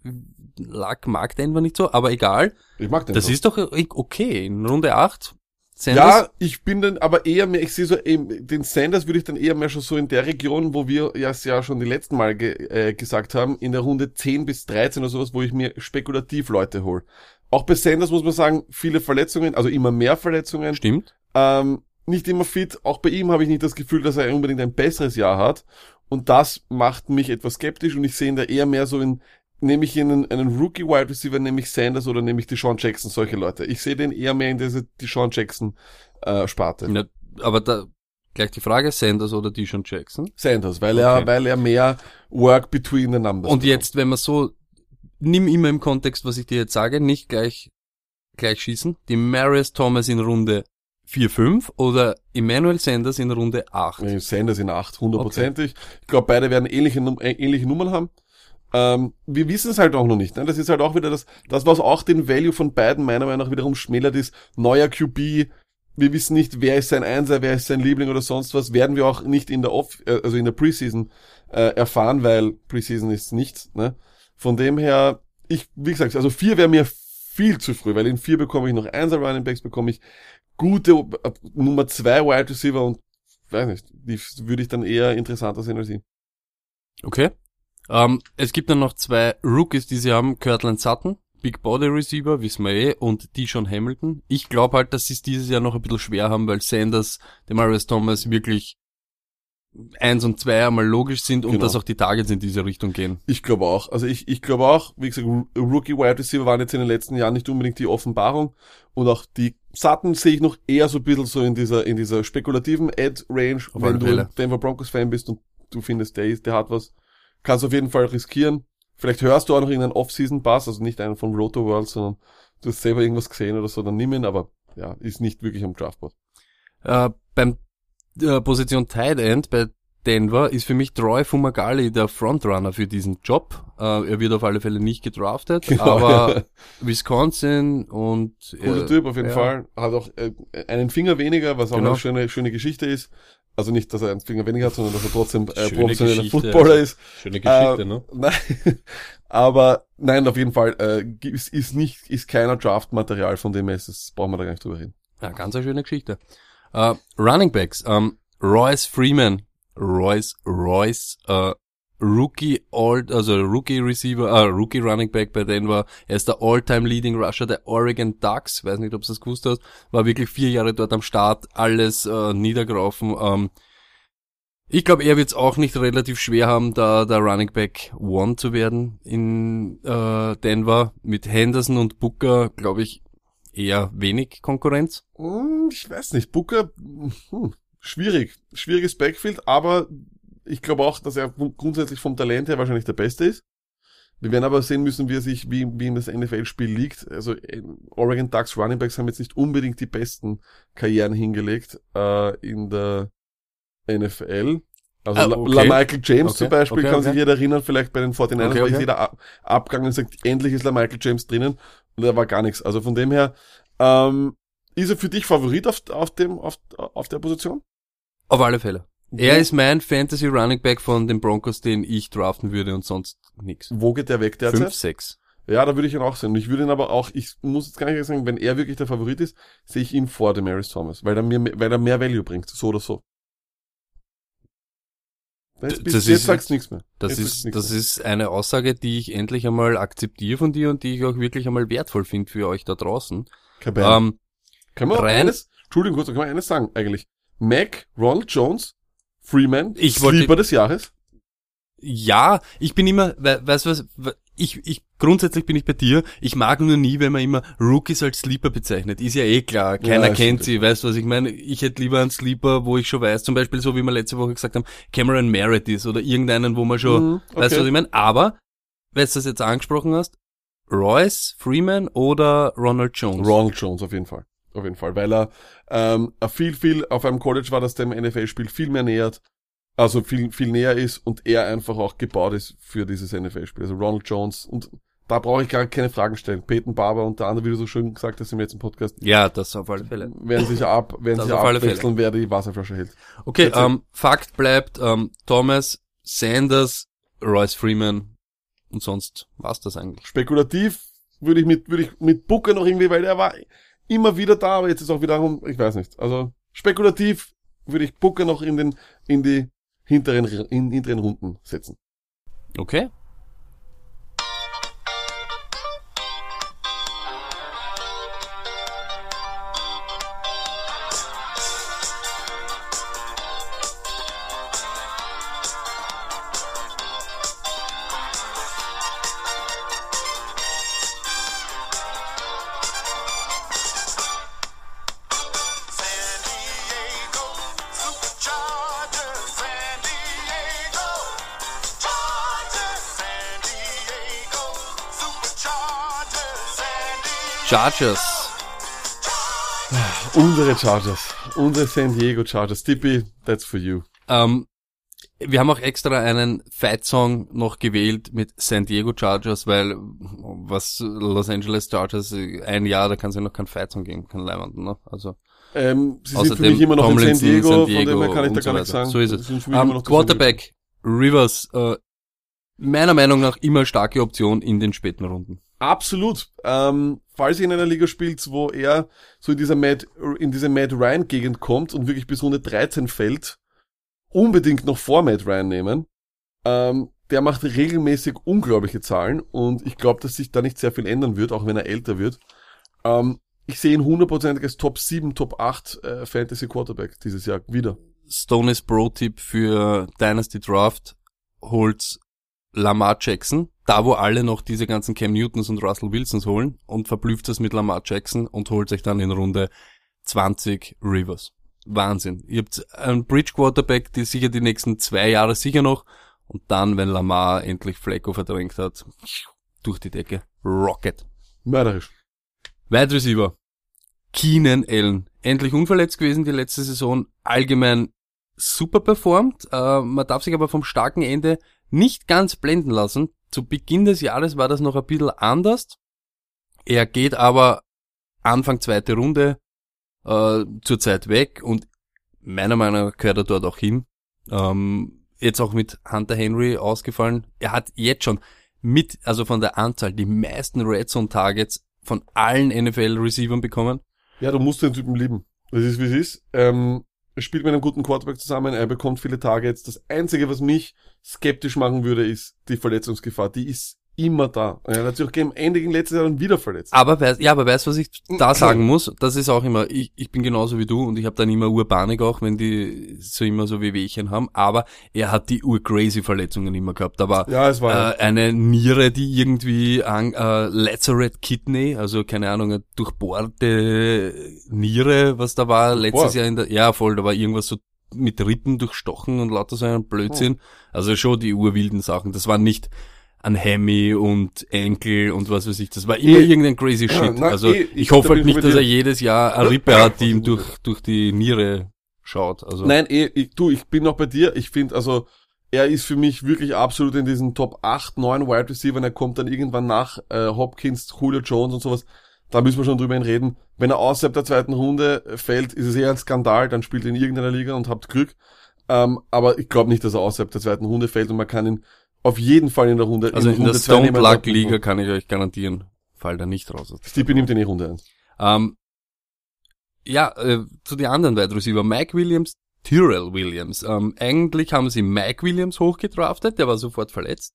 lag mag Denver nicht so, aber egal. Ich mag den Das ist doch okay. In Runde 8. Sanders, Ja, ich bin dann aber eher mehr, ich sehe so eben, den Sanders würde ich dann eher mehr schon so in der Region, wo wir ja es ja schon die letzten Mal ge äh, gesagt haben, in der Runde 10 bis 13 oder sowas, wo ich mir spekulativ Leute hol. Auch bei Sanders muss man sagen, viele Verletzungen, also immer mehr Verletzungen. Stimmt. ähm, nicht immer fit. Auch bei ihm habe ich nicht das Gefühl, dass er unbedingt ein besseres Jahr hat. Und das macht mich etwas skeptisch und ich sehe ihn da eher mehr so in, nehme ich einen, einen Rookie Wide Receiver, nehme ich Sanders oder nehme ich Deshaun Jackson, solche Leute. Ich sehe den eher mehr in diese Deshaun Jackson äh, Sparte. Ja, aber da gleich die Frage, Sanders oder Dishon Jackson. Sanders, weil er, Okay. weil er mehr Work between the numbers. Und bekommt. jetzt, wenn man so, nimm immer im Kontext, was ich dir jetzt sage, nicht gleich, gleich schießen. Die Marius Thomas in Runde 4, 5 oder Emmanuel Sanders in Runde 8. Ja, Sanders in 8, hundertprozentig. Ich glaube, beide werden ähnliche, äh, ähnliche Nummern haben. Ähm, wir wissen es halt auch noch nicht. Ne? Das ist halt auch wieder das, das, was auch den Value von beiden meiner Meinung nach wiederum schmälert ist. Neuer QB. Wir wissen nicht, wer ist sein Einser, wer ist sein Liebling oder sonst was. Werden wir auch nicht in der Off, äh, also in der Preseason äh, erfahren, weil Preseason ist nichts. Ne? Von dem her, ich, wie gesagt, also vier wäre mir viel zu früh, weil in vier bekomme ich noch Einser Running Backs, bekomme ich gute äh, Nummer zwei Wide Receiver und weiß nicht, die würde ich dann eher interessanter sehen als ihn. Okay. Ähm, es gibt dann noch zwei Rookies, die sie haben. Kirtland Sutton, Big Body Receiver, wissen wir eh, und Dishon Hamilton. Ich glaube halt, dass sie es dieses Jahr noch ein bisschen schwer haben, weil Sanders, Demarius Thomas wirklich eins und zwei einmal logisch sind und Genau. dass auch die Targets in diese Richtung gehen. Ich glaube auch. Also ich, ich glaube auch, wie gesagt, Rookie Wide Receiver waren jetzt in den letzten Jahren nicht unbedingt die Offenbarung. Und auch die Sutton sehe ich noch eher so ein bisschen so in dieser, in dieser spekulativen Ad-Range, wenn du Denver Broncos Fan bist und du findest, der, ist, der hat was. Kannst auf jeden Fall riskieren. Vielleicht hörst du auch noch irgendeinen Off-Season-Pass, also nicht einen von Roto World, sondern du hast selber irgendwas gesehen oder so, dann nimm ihn, aber ja, ist nicht wirklich am Draftboard. Äh, beim äh, Position Tight End bei Denver ist für mich Troy Fumagalli der Frontrunner für diesen Job. Äh, er wird auf alle Fälle nicht gedraftet, Genau, aber ja. Wisconsin und Cooler äh, Typ auf jeden ja. Fall. Hat auch äh, einen Finger weniger, was auch Genau. eine schöne, schöne Geschichte ist. Also nicht, dass er einen Finger weniger hat, sondern dass er trotzdem äh, professioneller Geschichte, Footballer also. ist. Schöne Geschichte, ne? Nein, aber nein, auf jeden Fall äh, ist, ist nicht, ist keiner Draft-Material, von dem ist es, brauchen wir da gar nicht drüber reden. Ja, ganz eine schöne Geschichte. Äh, Running Backs, ähm, Royce Freeman, Royce, Royce, äh, Rookie All, also Rookie Receiver, äh, Rookie Running Back bei Denver. Er ist der All-Time Leading Rusher der Oregon Ducks. Weiß nicht, ob du das gewusst hast. War wirklich vier Jahre dort am Start, alles äh, niedergelaufen. Ähm, ich glaube, er wird es auch nicht relativ schwer haben, da der Running Back One zu werden in äh, Denver. Mit Henderson und Booker, glaube ich, eher wenig Konkurrenz. Hm, Ich weiß nicht, Booker, hm, schwierig. Schwieriges Backfield, aber ich glaube auch, dass er grundsätzlich vom Talent her wahrscheinlich der Beste ist. Wir werden aber sehen müssen, wie er sich, wie, wie in das NFL-Spiel liegt. Also äh, Oregon Ducks Running Backs haben jetzt nicht unbedingt die besten Karrieren hingelegt äh, in der NFL. Also Ah, La, okay. La Michael James Okay, zum Beispiel okay, kann sich jeder erinnern, vielleicht bei den 49ers Okay, war jeder ab, abgegangen und sagt, endlich ist La Michael James drinnen und da war gar nichts. Also von dem her, ähm, ist er für dich Favorit auf, auf dem, auf, auf der Position? Auf alle Fälle. Er ist mein Fantasy Running Back von den Broncos, den ich draften würde und sonst nix. Wo geht der weg derzeit? 5, 6. Ja, da würde ich ihn auch sehen. Ich würde ihn aber auch, ich muss jetzt gar nicht sagen, wenn er wirklich der Favorit ist, sehe ich ihn vor dem Maris Thomas, weil er mir, weil er mehr Value bringt, so oder so. Jetzt, Das jetzt ist- sagst du nichts mehr. Das Jetzt ist, das mehr. ist eine Aussage, die ich endlich einmal akzeptiere von dir und die ich auch wirklich einmal wertvoll finde für euch da draußen. Kein. Ähm, kann man rein- eines, Entschuldigung kurz, kann man eines sagen, eigentlich. Mac, Ronald Jones, Freeman, Ich wollte- Sleeper des Jahres. ja, ich bin immer, we, weißt du was, ich, ich, grundsätzlich bin ich bei dir, ich mag nur nie, wenn man immer Rookies als Sleeper bezeichnet. Ist ja eh klar, keiner Ja, kennt sie, weißt du was ich meine? Ich hätte lieber einen Sleeper, wo ich schon weiß, zum Beispiel so wie wir letzte Woche gesagt haben, Cameron Merritt ist oder irgendeinen, wo man schon, Mhm, weißt du okay. was ich meine? Aber, weil du das jetzt angesprochen hast, Royce, Freeman oder Ronald Jones? Ronald Jones auf jeden Fall. Auf jeden Fall, weil er ähm, viel, viel auf einem College war, das dem NFL-Spiel viel mehr nähert, also viel, viel näher ist und er einfach auch gebaut ist für dieses NFL-Spiel. Also Ronald Jones und da brauche ich gar keine Fragen stellen. Peyton Barber und der andere, wie du so schön gesagt hast im letzten Podcast, ja, das auf alle Fälle. werden sich ab, werden sich abwechseln, wer die Wasserflasche hält. Okay, ähm, Fakt bleibt, ähm, Thomas, Sanders, Royce Freeman und sonst war's das eigentlich. Spekulativ würde ich mit, würde ich mit Booker noch irgendwie, weil der war immer wieder da, aber jetzt ist auch wiederum, ich weiß nicht. Also spekulativ würde ich Booker noch in den, in die hinteren, in, hinteren Runden setzen. Okay. Chargers. Unsere Chargers. Unsere San Diego Chargers. Tippy, that's for you. Ähm, wir haben auch extra einen Fight-Song noch gewählt mit San Diego Chargers, weil was Los Angeles Chargers, ein Jahr, da kann es ja noch keinen Fight-Song geben, kein Leimanden, ne? Also Ähm, sie sind für mich immer noch in San Tomlinson, Diego, San von Diego dem her kann ich da so gar nichts sagen. So ist es. immer Ähm. Quarterback, Rivers, äh, meiner Meinung nach immer starke Option in den späten Runden. Absolut. Ähm, falls ihr in einer Liga spielt, wo er so in dieser Matt, in diese Matt Ryan Gegend kommt und wirklich bis Runde 13 fällt, unbedingt noch vor Matt Ryan nehmen. Ähm, der macht regelmäßig unglaubliche Zahlen und ich glaube, dass sich da nicht sehr viel ändern wird, auch wenn er älter wird. Ähm, ich sehe ihn hundertprozentig als Top 7, Top 8 äh, Fantasy Quarterback dieses Jahr wieder. Stone Pro-Tipp für Dynasty Draft, holt Lamar Jackson, da wo alle noch diese ganzen Cam Newtons und Russell Wilsons holen und verblüfft das mit Lamar Jackson und holt sich dann in Runde 20 Rivers. Wahnsinn. Ihr habt einen Bridge Quarterback, die sicher die nächsten zwei Jahre sicher noch und dann, wenn Lamar endlich Flecko verdrängt hat, durch die Decke. Rocket. Mörderisch. Wide Receiver. Keenan Allen. Endlich unverletzt gewesen die letzte Saison. Allgemein super performt. Äh, man darf sich aber vom starken Ende nicht ganz blenden lassen. Zu Beginn des Jahres war das noch ein bisschen anders. Er geht aber Anfang zweite Runde äh, zurzeit weg und meiner Meinung nach gehört er dort auch hin. Ähm, jetzt auch mit Hunter Henry ausgefallen. Er hat jetzt schon mit, also von der Anzahl, die meisten Red Zone Targets von allen NFL-Receivern bekommen. Ja, du musst den Typen lieben. Das ist, wie es ist. Ähm, Er spielt mit einem guten Quarterback zusammen, er bekommt viele Targets. Das Einzige, was mich skeptisch machen würde, ist die Verletzungsgefahr. Die ist immer da. Er hat sich auch gegen Ende gegen letztes Jahr dann wieder verletzt. Aber weißt, ja, aber weißt du, was ich da sagen muss? Das ist auch immer, ich, ich bin genauso wie du und ich habe dann immer Urpanik auch, wenn die so immer so Wehwehchen haben. Aber er hat die urcrazy Verletzungen immer gehabt. Da war, Ja, es war- äh, eine Niere, die irgendwie an, äh, Lacerate Kidney, also keine Ahnung, eine durchbohrte Niere, was da war letztes Boah. Jahr in der, ja voll, da war irgendwas so mit Rippen durchstochen und lauter so ein Blödsinn. Also schon die urwilden Sachen. Das war nicht ein Hemi und Enkel und was weiß ich. Das war immer Eh. irgendein crazy Shit. na, also ich, ich- hoffe halt ich nicht, dass er jedes Jahr eine Rippe hat, die ihm durch, durch die Niere schaut. Also Nein, eh, ich, du, ich bin noch bei dir. Ich finde, also, er ist für mich wirklich absolut in diesen Top 8, 9 Wide Receiver. Er kommt dann irgendwann nach äh, Hopkins, Julio Jones und sowas. Da müssen wir schon drüber reden. Wenn er außerhalb der zweiten Runde fällt, ist es eher ein Skandal. Dann spielt er in irgendeiner Liga und habt Glück. Ähm, aber ich glaube nicht, dass er außerhalb der zweiten Runde fällt und man kann ihn auf jeden Fall in der Runde also in Runde der Stone. Luck Liga kann ich euch garantieren, fällt er nicht raus. Stippy nimmt in die Runde 1. Ähm, ja, äh, zu den anderen Wide Receiver. Mike Williams, Tyrell Williams. Ähm, eigentlich haben sie Mike Williams hochgedraftet, der war sofort verletzt.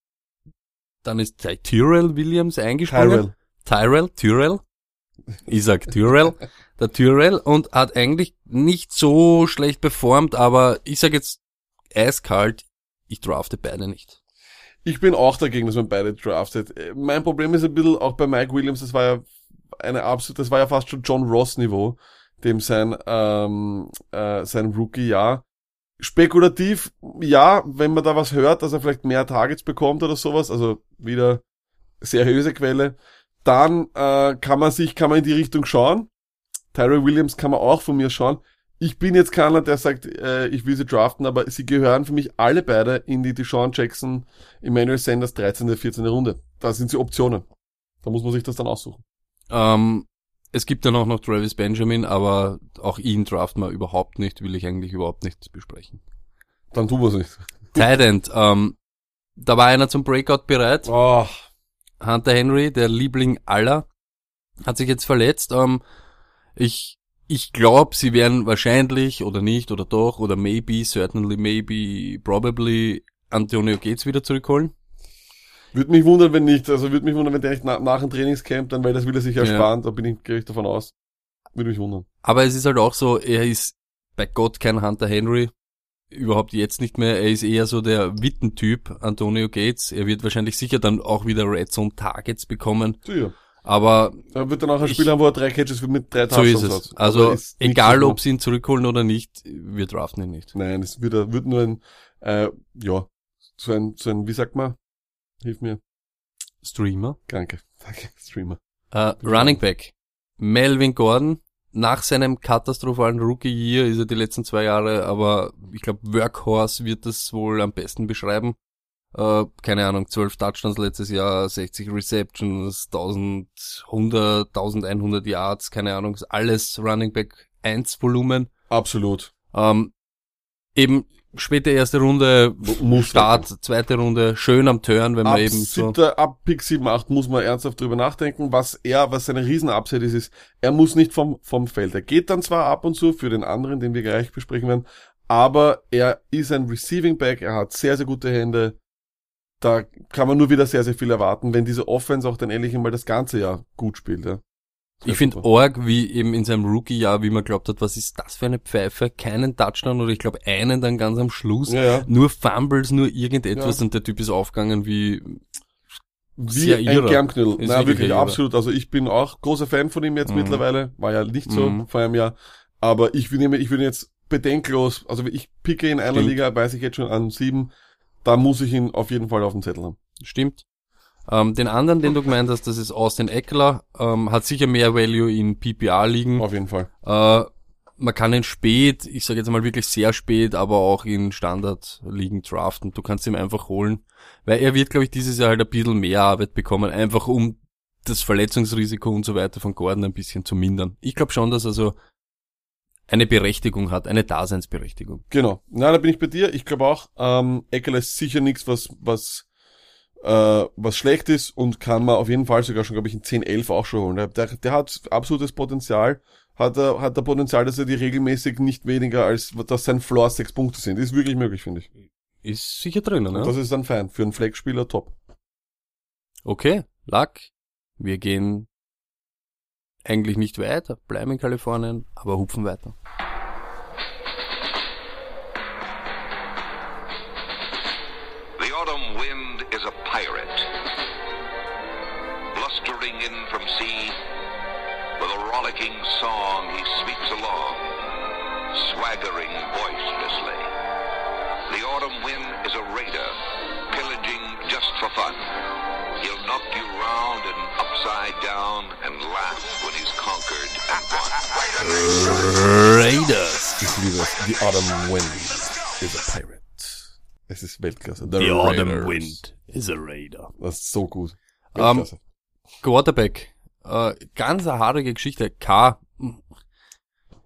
Dann ist Ty- Tyrell Williams eingesprungen. Tyrell. Tyrell, Tyrell. Ich sag Tyrell. Der Tyrell und hat eigentlich nicht so schlecht performt, aber ich sag jetzt eiskalt, ich drafte beide nicht. Ich bin auch dagegen, dass man beide draftet. Äh, Mein Problem ist ein bisschen auch bei Mike Williams, das war ja eine absolut, das war ja fast schon John Ross Niveau, dem sein, ähm, äh, sein Rookie-Jahr. Spekulativ, ja, wenn man da was hört, dass er vielleicht mehr Targets bekommt oder sowas, also wieder seriöse Quelle, dann äh, kann man sich, kann man in die Richtung schauen. Tyrell Williams kann man auch von mir schauen. Ich bin jetzt keiner, der sagt, äh, ich will sie draften, aber sie gehören für mich alle beide in die Deshaun Jackson, Emmanuel Sanders 13., 14. Runde. Da sind sie Optionen. Da muss man sich das dann aussuchen. Ähm, es gibt dann auch noch Travis Benjamin, aber auch ihn draften wir überhaupt nicht, will ich eigentlich überhaupt nicht besprechen. Dann tun wir es nicht. Tight End, ähm, da war einer zum Breakout bereit. Oh, Hunter Henry, der Liebling aller, hat sich jetzt verletzt. Ähm, ich ich glaube, sie werden wahrscheinlich oder nicht oder doch oder maybe, certainly, maybe, probably Antonio Gates wieder zurückholen. würde mich wundern, wenn nicht. Also würde mich wundern, wenn der nicht nach, nach dem Trainingscamp, dann weil das will er sich Ja. ersparen. Da bin ich, gehe ich davon aus. Würde mich wundern. Aber es ist halt auch so, er ist bei Gott kein Hunter Henry. Überhaupt jetzt nicht mehr. Er ist eher so der Wittentyp, Antonio Gates. Er wird wahrscheinlich sicher dann auch wieder Red Zone Targets bekommen. Sicher. Aber Er wird dann auch ein Ich- Spiel haben, wo er drei Catches mit drei so ist Touchdowns es. hat. Also ist egal, so ob sie ihn zurückholen oder nicht, wir draften ihn nicht. Nein, es wird, wird nur ein, äh, ja, so ein, so ein, wie sagt man? Hilf mir. Streamer. Danke. Danke, Streamer. Äh, Running Back. Melvin Gordon. Nach seinem katastrophalen Rookie-Year ist er die letzten zwei Jahre, aber ich glaube, Workhorse wird das wohl am besten beschreiben. Äh, keine Ahnung, 12 Touchdowns letztes Jahr, 60 Receptions, 1100, 1100 Yards, keine Ahnung, alles Running Back 1 Volumen. Absolut. Ähm, eben späte erste Runde, Muss Start, zweite Runde, schön am Turn, wenn man ab, eben so... siebter, ab Pick 7, 8 muss man ernsthaft drüber nachdenken. Was er, was seine Riesen-Upside ist, ist, er muss nicht vom, vom Feld. Er geht dann zwar ab und zu für den anderen, den wir gleich besprechen werden, aber er ist ein Receiving Back, er hat sehr, sehr gute Hände. Da kann man nur wieder sehr, sehr viel erwarten, wenn diese Offense auch dann endlich einmal das ganze Jahr gut spielt. Ja. Sehr Ich finde. Org, wie eben in seinem Rookie-Jahr, wie man glaubt hat, was ist das für eine Pfeife? Keinen Touchdown oder ich glaube einen dann ganz am Schluss. ja, ja. Nur Fumbles, nur irgendetwas Ja. und der Typ ist aufgegangen wie, Wie ein irre. Germknüll. Ist Na, wirklich absolut. Also ich bin auch großer Fan von ihm jetzt Mhm. mittlerweile. War ja nicht so Mhm. vor einem Jahr. Aber ich würde ihn, ich würde ihn jetzt bedenklos, also ich picke in einer Stimmt. Liga, weiß ich jetzt schon an sieben. Da muss ich ihn auf jeden Fall auf dem Zettel haben. stimmt. Ähm, den anderen, den du gemeint hast, das ist Austin Eckler, ähm, hat sicher mehr Value in PPA liegen. Auf jeden Fall. Äh, man kann ihn spät, ich sage jetzt mal wirklich sehr spät, aber auch in Standard-Ligen draften. Du kannst ihn einfach holen, weil er wird, glaube ich, dieses Jahr halt ein bisschen mehr Arbeit bekommen, einfach um das Verletzungsrisiko und so weiter von Gordon ein bisschen zu mindern. Ich glaube schon, dass er so eine Berechtigung hat, eine Daseinsberechtigung. Genau. Na, da bin ich bei dir. Ich glaube auch, ähm, Eckler ist sicher nichts, was, was, äh, was schlecht ist und kann man auf jeden Fall sogar schon, glaube ich, in 10, 11 auch schon holen. Der, der, hat absolutes Potenzial. hat er, hat er Potenzial, dass er die regelmäßig nicht weniger als, dass sein Floor sechs Punkte sind. Ist wirklich möglich, finde ich. Ist sicher drinnen, Und ne? das ist dann fein. Für einen Flex-Spieler top. Okay, Luck. Wir gehen eigentlich nicht weiter, bleiben in Kalifornien, aber hupfen weiter. The autumn wind is a pirate, blustering in from sea. With a rollicking song, he sweeps along, swaggering boisterously. The autumn wind is a raider, pillaging just for fun. He'll knock you round and upside down and laugh when he's conquered and won. Raiders. Ich liebe es. The Autumn Wind is a Pirate. Es ist Weltklasse. The autumn Raiders. wind is a Raider. Das ist so gut. Ähm, Weltklasse. Quarterback. Äh, ganz eine haarige Geschichte. K.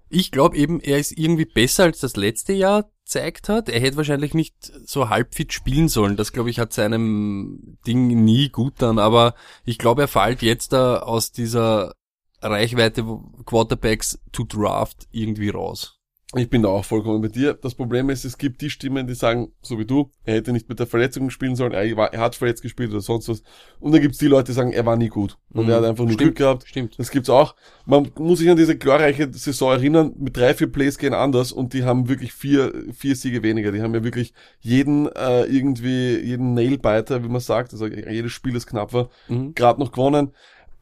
Ich glaube eben, er ist irgendwie besser als das letzte Jahr zeigt hat. Er hätte wahrscheinlich nicht so halbfit spielen sollen. Das glaube ich hat seinem Ding nie gut dann. Aber ich glaube, er fällt jetzt da aus dieser Reichweite Quarterbacks to Draft irgendwie raus. Ich bin da auch vollkommen bei dir. Das Problem ist, es gibt die Stimmen, die sagen, so wie du, er hätte nicht mit der Verletzung spielen sollen, er, war, er hat verletzt gespielt oder sonst was. Und dann gibt's die Leute, die sagen, er war nie gut. Und Mhm. er hat einfach nur Stimmt, Glück gehabt. stimmt. Das gibt's auch. Man muss sich an diese glorreiche Saison erinnern, mit drei, vier Plays gehen anders und die haben wirklich vier, vier Siege weniger. Die haben ja wirklich jeden äh, irgendwie, jeden Nailbiter, wie man sagt, also jedes Spiel, das knapp war, Mhm. gerade noch gewonnen.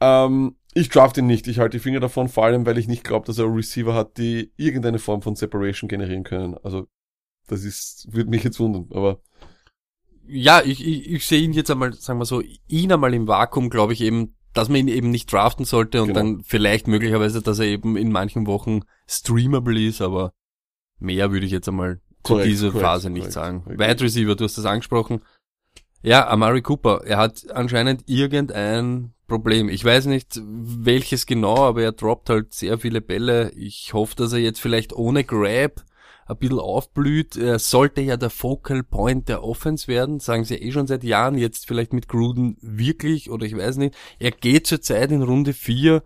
Ähm, ich draft ihn nicht. Ich halte die Finger davon, vor allem, weil ich nicht glaube, dass er Receiver hat, die irgendeine Form von Separation generieren können. Also, das ist, würde mich jetzt wundern, aber Ja, ich, ich, ich sehe ihn jetzt einmal, sagen wir so, ihn einmal im Vakuum, glaube ich eben, dass man ihn eben nicht draften sollte und Genau. dann vielleicht möglicherweise, dass er eben in manchen Wochen streamable ist, aber mehr würde ich jetzt einmal zu Korrekt, dieser korrekt, Phase nicht korrekt, sagen. Wide Receiver, du hast das angesprochen. Ja, Amari Cooper, er hat anscheinend irgendein Problem. Ich weiß nicht welches genau, aber er droppt halt sehr viele Bälle. Ich hoffe, dass er jetzt vielleicht ohne Grab ein bisschen aufblüht. Er sollte ja der Focal Point der Offense werden, sagen sie eh schon seit Jahren, jetzt vielleicht mit Gruden wirklich, oder ich weiß nicht. Er geht zurzeit in Runde 4.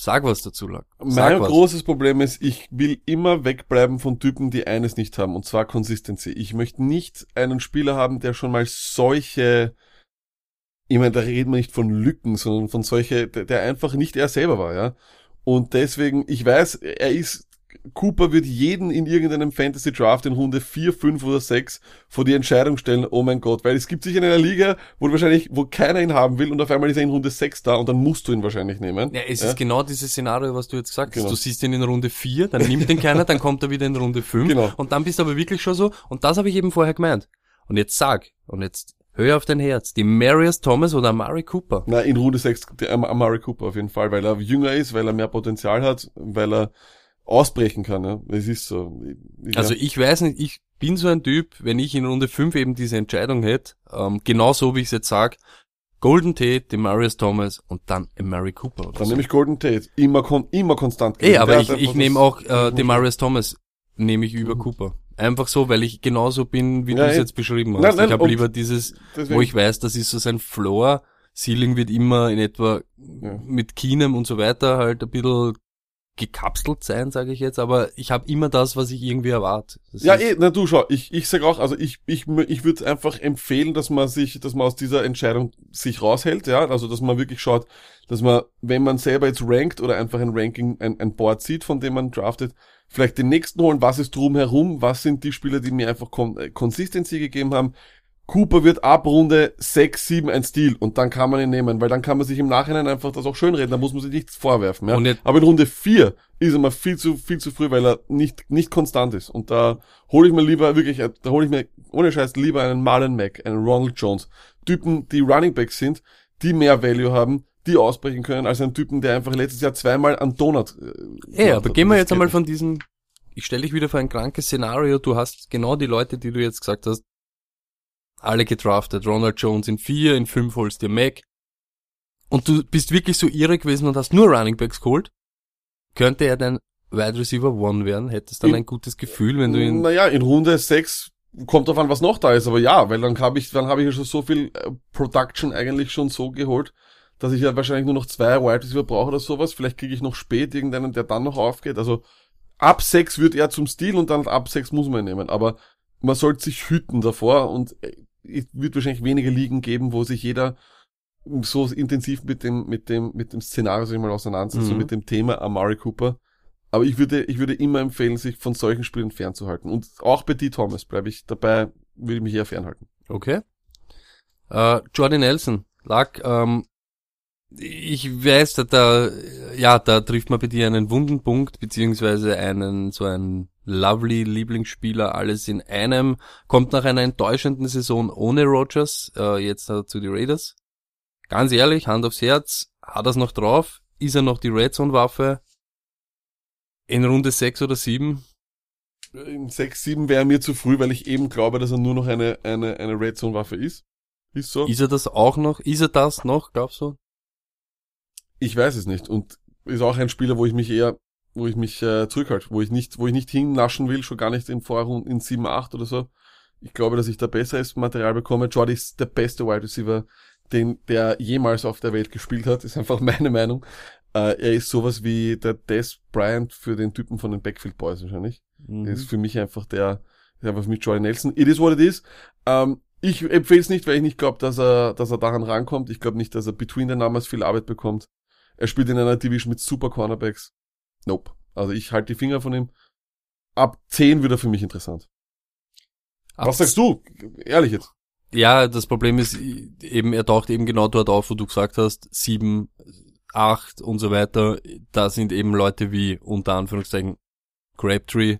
Sag was dazu, Lack. Mein was. großes Problem ist, ich will immer wegbleiben von Typen, die eines nicht haben, und zwar Consistency. Ich möchte nicht einen Spieler haben, der schon mal solche, ich meine, da reden wir nicht von Lücken, sondern von solche, der, einfach nicht er selber war, ja. Und deswegen, ich weiß, er ist, Cooper wird jeden in irgendeinem Fantasy Draft in Runde 4, 5 oder 6 vor die Entscheidung stellen, oh mein Gott, weil es gibt sich in einer Liga, wo wahrscheinlich, wo keiner ihn haben will und auf einmal ist er in Runde 6 da und dann musst du ihn wahrscheinlich nehmen. Ja, es ist genau dieses Szenario, was du jetzt gesagt hast. Genau. Du siehst ihn in Runde 4, dann nimmt ihn keiner, dann kommt er wieder in Runde 5 Genau. und dann bist du aber wirklich schon so, und das habe ich eben vorher gemeint. Und jetzt sag, und jetzt hör auf dein Herz, die Marius Thomas oder Amari Cooper. Na, in Runde 6 der Am- Amari Cooper auf jeden Fall, weil er jünger ist, weil er mehr Potenzial hat, weil er ausbrechen kann. Ja. Es ist so. Ich, Also ja. ich weiß nicht, ich bin so ein Typ, wenn ich in Runde 5 eben diese Entscheidung hätte, ähm, genau so wie ich es jetzt sag, Golden Tate, Demarius Thomas und dann Amari Cooper. Oder dann so. nehme ich Golden Tate. Immer, kon immer konstant. Gewesen. aber ich, ich nehme auch äh, Demarius Thomas nehme ich über Cooper. Einfach so, weil ich genauso bin, wie du es eh. jetzt beschrieben hast. Nein, nein, ich habe lieber dieses, deswegen- wo ich weiß, das ist so sein Floor. Ceiling wird immer in etwa Ja. mit Keenum und so weiter halt ein bisschen gekapselt sein, sage ich jetzt, aber ich habe immer das, was ich irgendwie erwarte. Das Ja, eh, na du schau, ich, ich sag auch, also ich, ich, ich würde einfach empfehlen, dass man sich, dass man aus dieser Entscheidung sich raushält, ja, also dass man wirklich schaut, dass man, wenn man selber jetzt rankt oder einfach ein Ranking, ein, ein Board sieht, von dem man draftet, vielleicht den nächsten holen, was ist drumherum, was sind die Spieler, die mir einfach Kon äh, Consistency gegeben haben. Cooper wird ab Runde 6, 7 ein Stil und dann kann man ihn nehmen, weil dann kann man sich im Nachhinein einfach das auch schönreden, da muss man sich nichts vorwerfen. Ja? Jetzt- Aber in Runde 4 ist er mal viel zu, viel zu früh, weil er nicht, nicht konstant ist. Und da hole ich mir lieber wirklich, äh, da hole ich mir ohne Scheiß lieber einen Marlon Mack, einen Ronald Jones. Typen, die Running Backs sind, die mehr Value haben, die ausbrechen können, als ein Typen, der einfach letztes Jahr zweimal an Donut. Äh, Ja, aber gehen wir jetzt einmal von diesem, ich stelle dich wieder vor ein krankes Szenario, du hast genau die Leute, die du jetzt gesagt hast, alle gedraftet, Ronald Jones in vier, in fünf holst dir Mac, und du bist wirklich so irre gewesen und hast nur Running Backs geholt, könnte er dein Wide Receiver One werden, hättest dann In- ein gutes Gefühl, wenn du ihn, Naja, in Runde 6 kommt drauf an, was noch da ist, aber ja, weil dann habe ich, dann habe ich ja schon so viel äh, Production eigentlich schon so geholt, dass ich ja wahrscheinlich nur noch zwei Wide Receiver brauche oder sowas. Vielleicht kriege ich noch spät irgendeinen, der dann noch aufgeht. Also ab sechs wird er zum Stil und dann ab sechs muss man ihn nehmen. Aber man sollte sich hüten davor und äh, es wird wahrscheinlich wenige Ligen geben, wo sich jeder so intensiv mit dem, mit dem, mit dem Szenario sich mal auseinandersetzt, Mhm. so mit dem Thema Amari Cooper. Aber ich würde, ich würde immer empfehlen, sich von solchen Spielen fernzuhalten. Und auch bei D. Thomas bleibe ich dabei, würde ich mich eher fernhalten. Okay. Äh, Jordan Nelson, Luck, ähm, ich weiß, da, da, ja, da trifft man bei dir einen wunden Punkt, beziehungsweise einen, so einen lovely Lieblingsspieler, alles in einem, kommt nach einer enttäuschenden Saison ohne Rogers, äh, jetzt äh, zu die Raiders. Ganz ehrlich, Hand aufs Herz, hat er's noch drauf? Ist er noch die Red Zone Waffe? In Runde 6 oder 7? In 6, 7 wäre mir zu früh, weil ich eben glaube, dass er nur noch eine, eine, eine Red Zone Waffe ist. Ist so. Ist er das auch noch? Ist er das noch, glaubst du? Ich weiß es nicht. Und ist auch ein Spieler, wo ich mich eher, wo ich mich äh, zurückhalte, wo ich nicht, wo ich nicht hinnaschen will, schon gar nicht in Vorrunden in 7, 8 oder so. Ich glaube, dass ich da besseres Material bekomme. Jordi ist der beste Wide Receiver, den, der jemals auf der Welt gespielt hat, ist einfach meine Meinung. Äh, er ist sowas wie der Des Bryant für den Typen von den Backfield Boys wahrscheinlich. Mhm. Er ist für mich einfach der, ist einfach mit Jordan Nelson. It is what it is. Ähm, ich empfehle es nicht, weil ich nicht glaube, dass er, dass er daran rankommt. Ich glaube nicht, dass er between the numbers viel Arbeit bekommt. Er spielt in einer Division mit super Cornerbacks. Nope. Also ich halte die Finger von ihm. Ab 10 wird er für mich interessant. Ab Was sagst du? Ehrlich jetzt. Ja, das Problem ist eben, er taucht eben genau dort auf, wo du gesagt hast, sieben, acht und so weiter. Da sind eben Leute wie unter Anführungszeichen Crabtree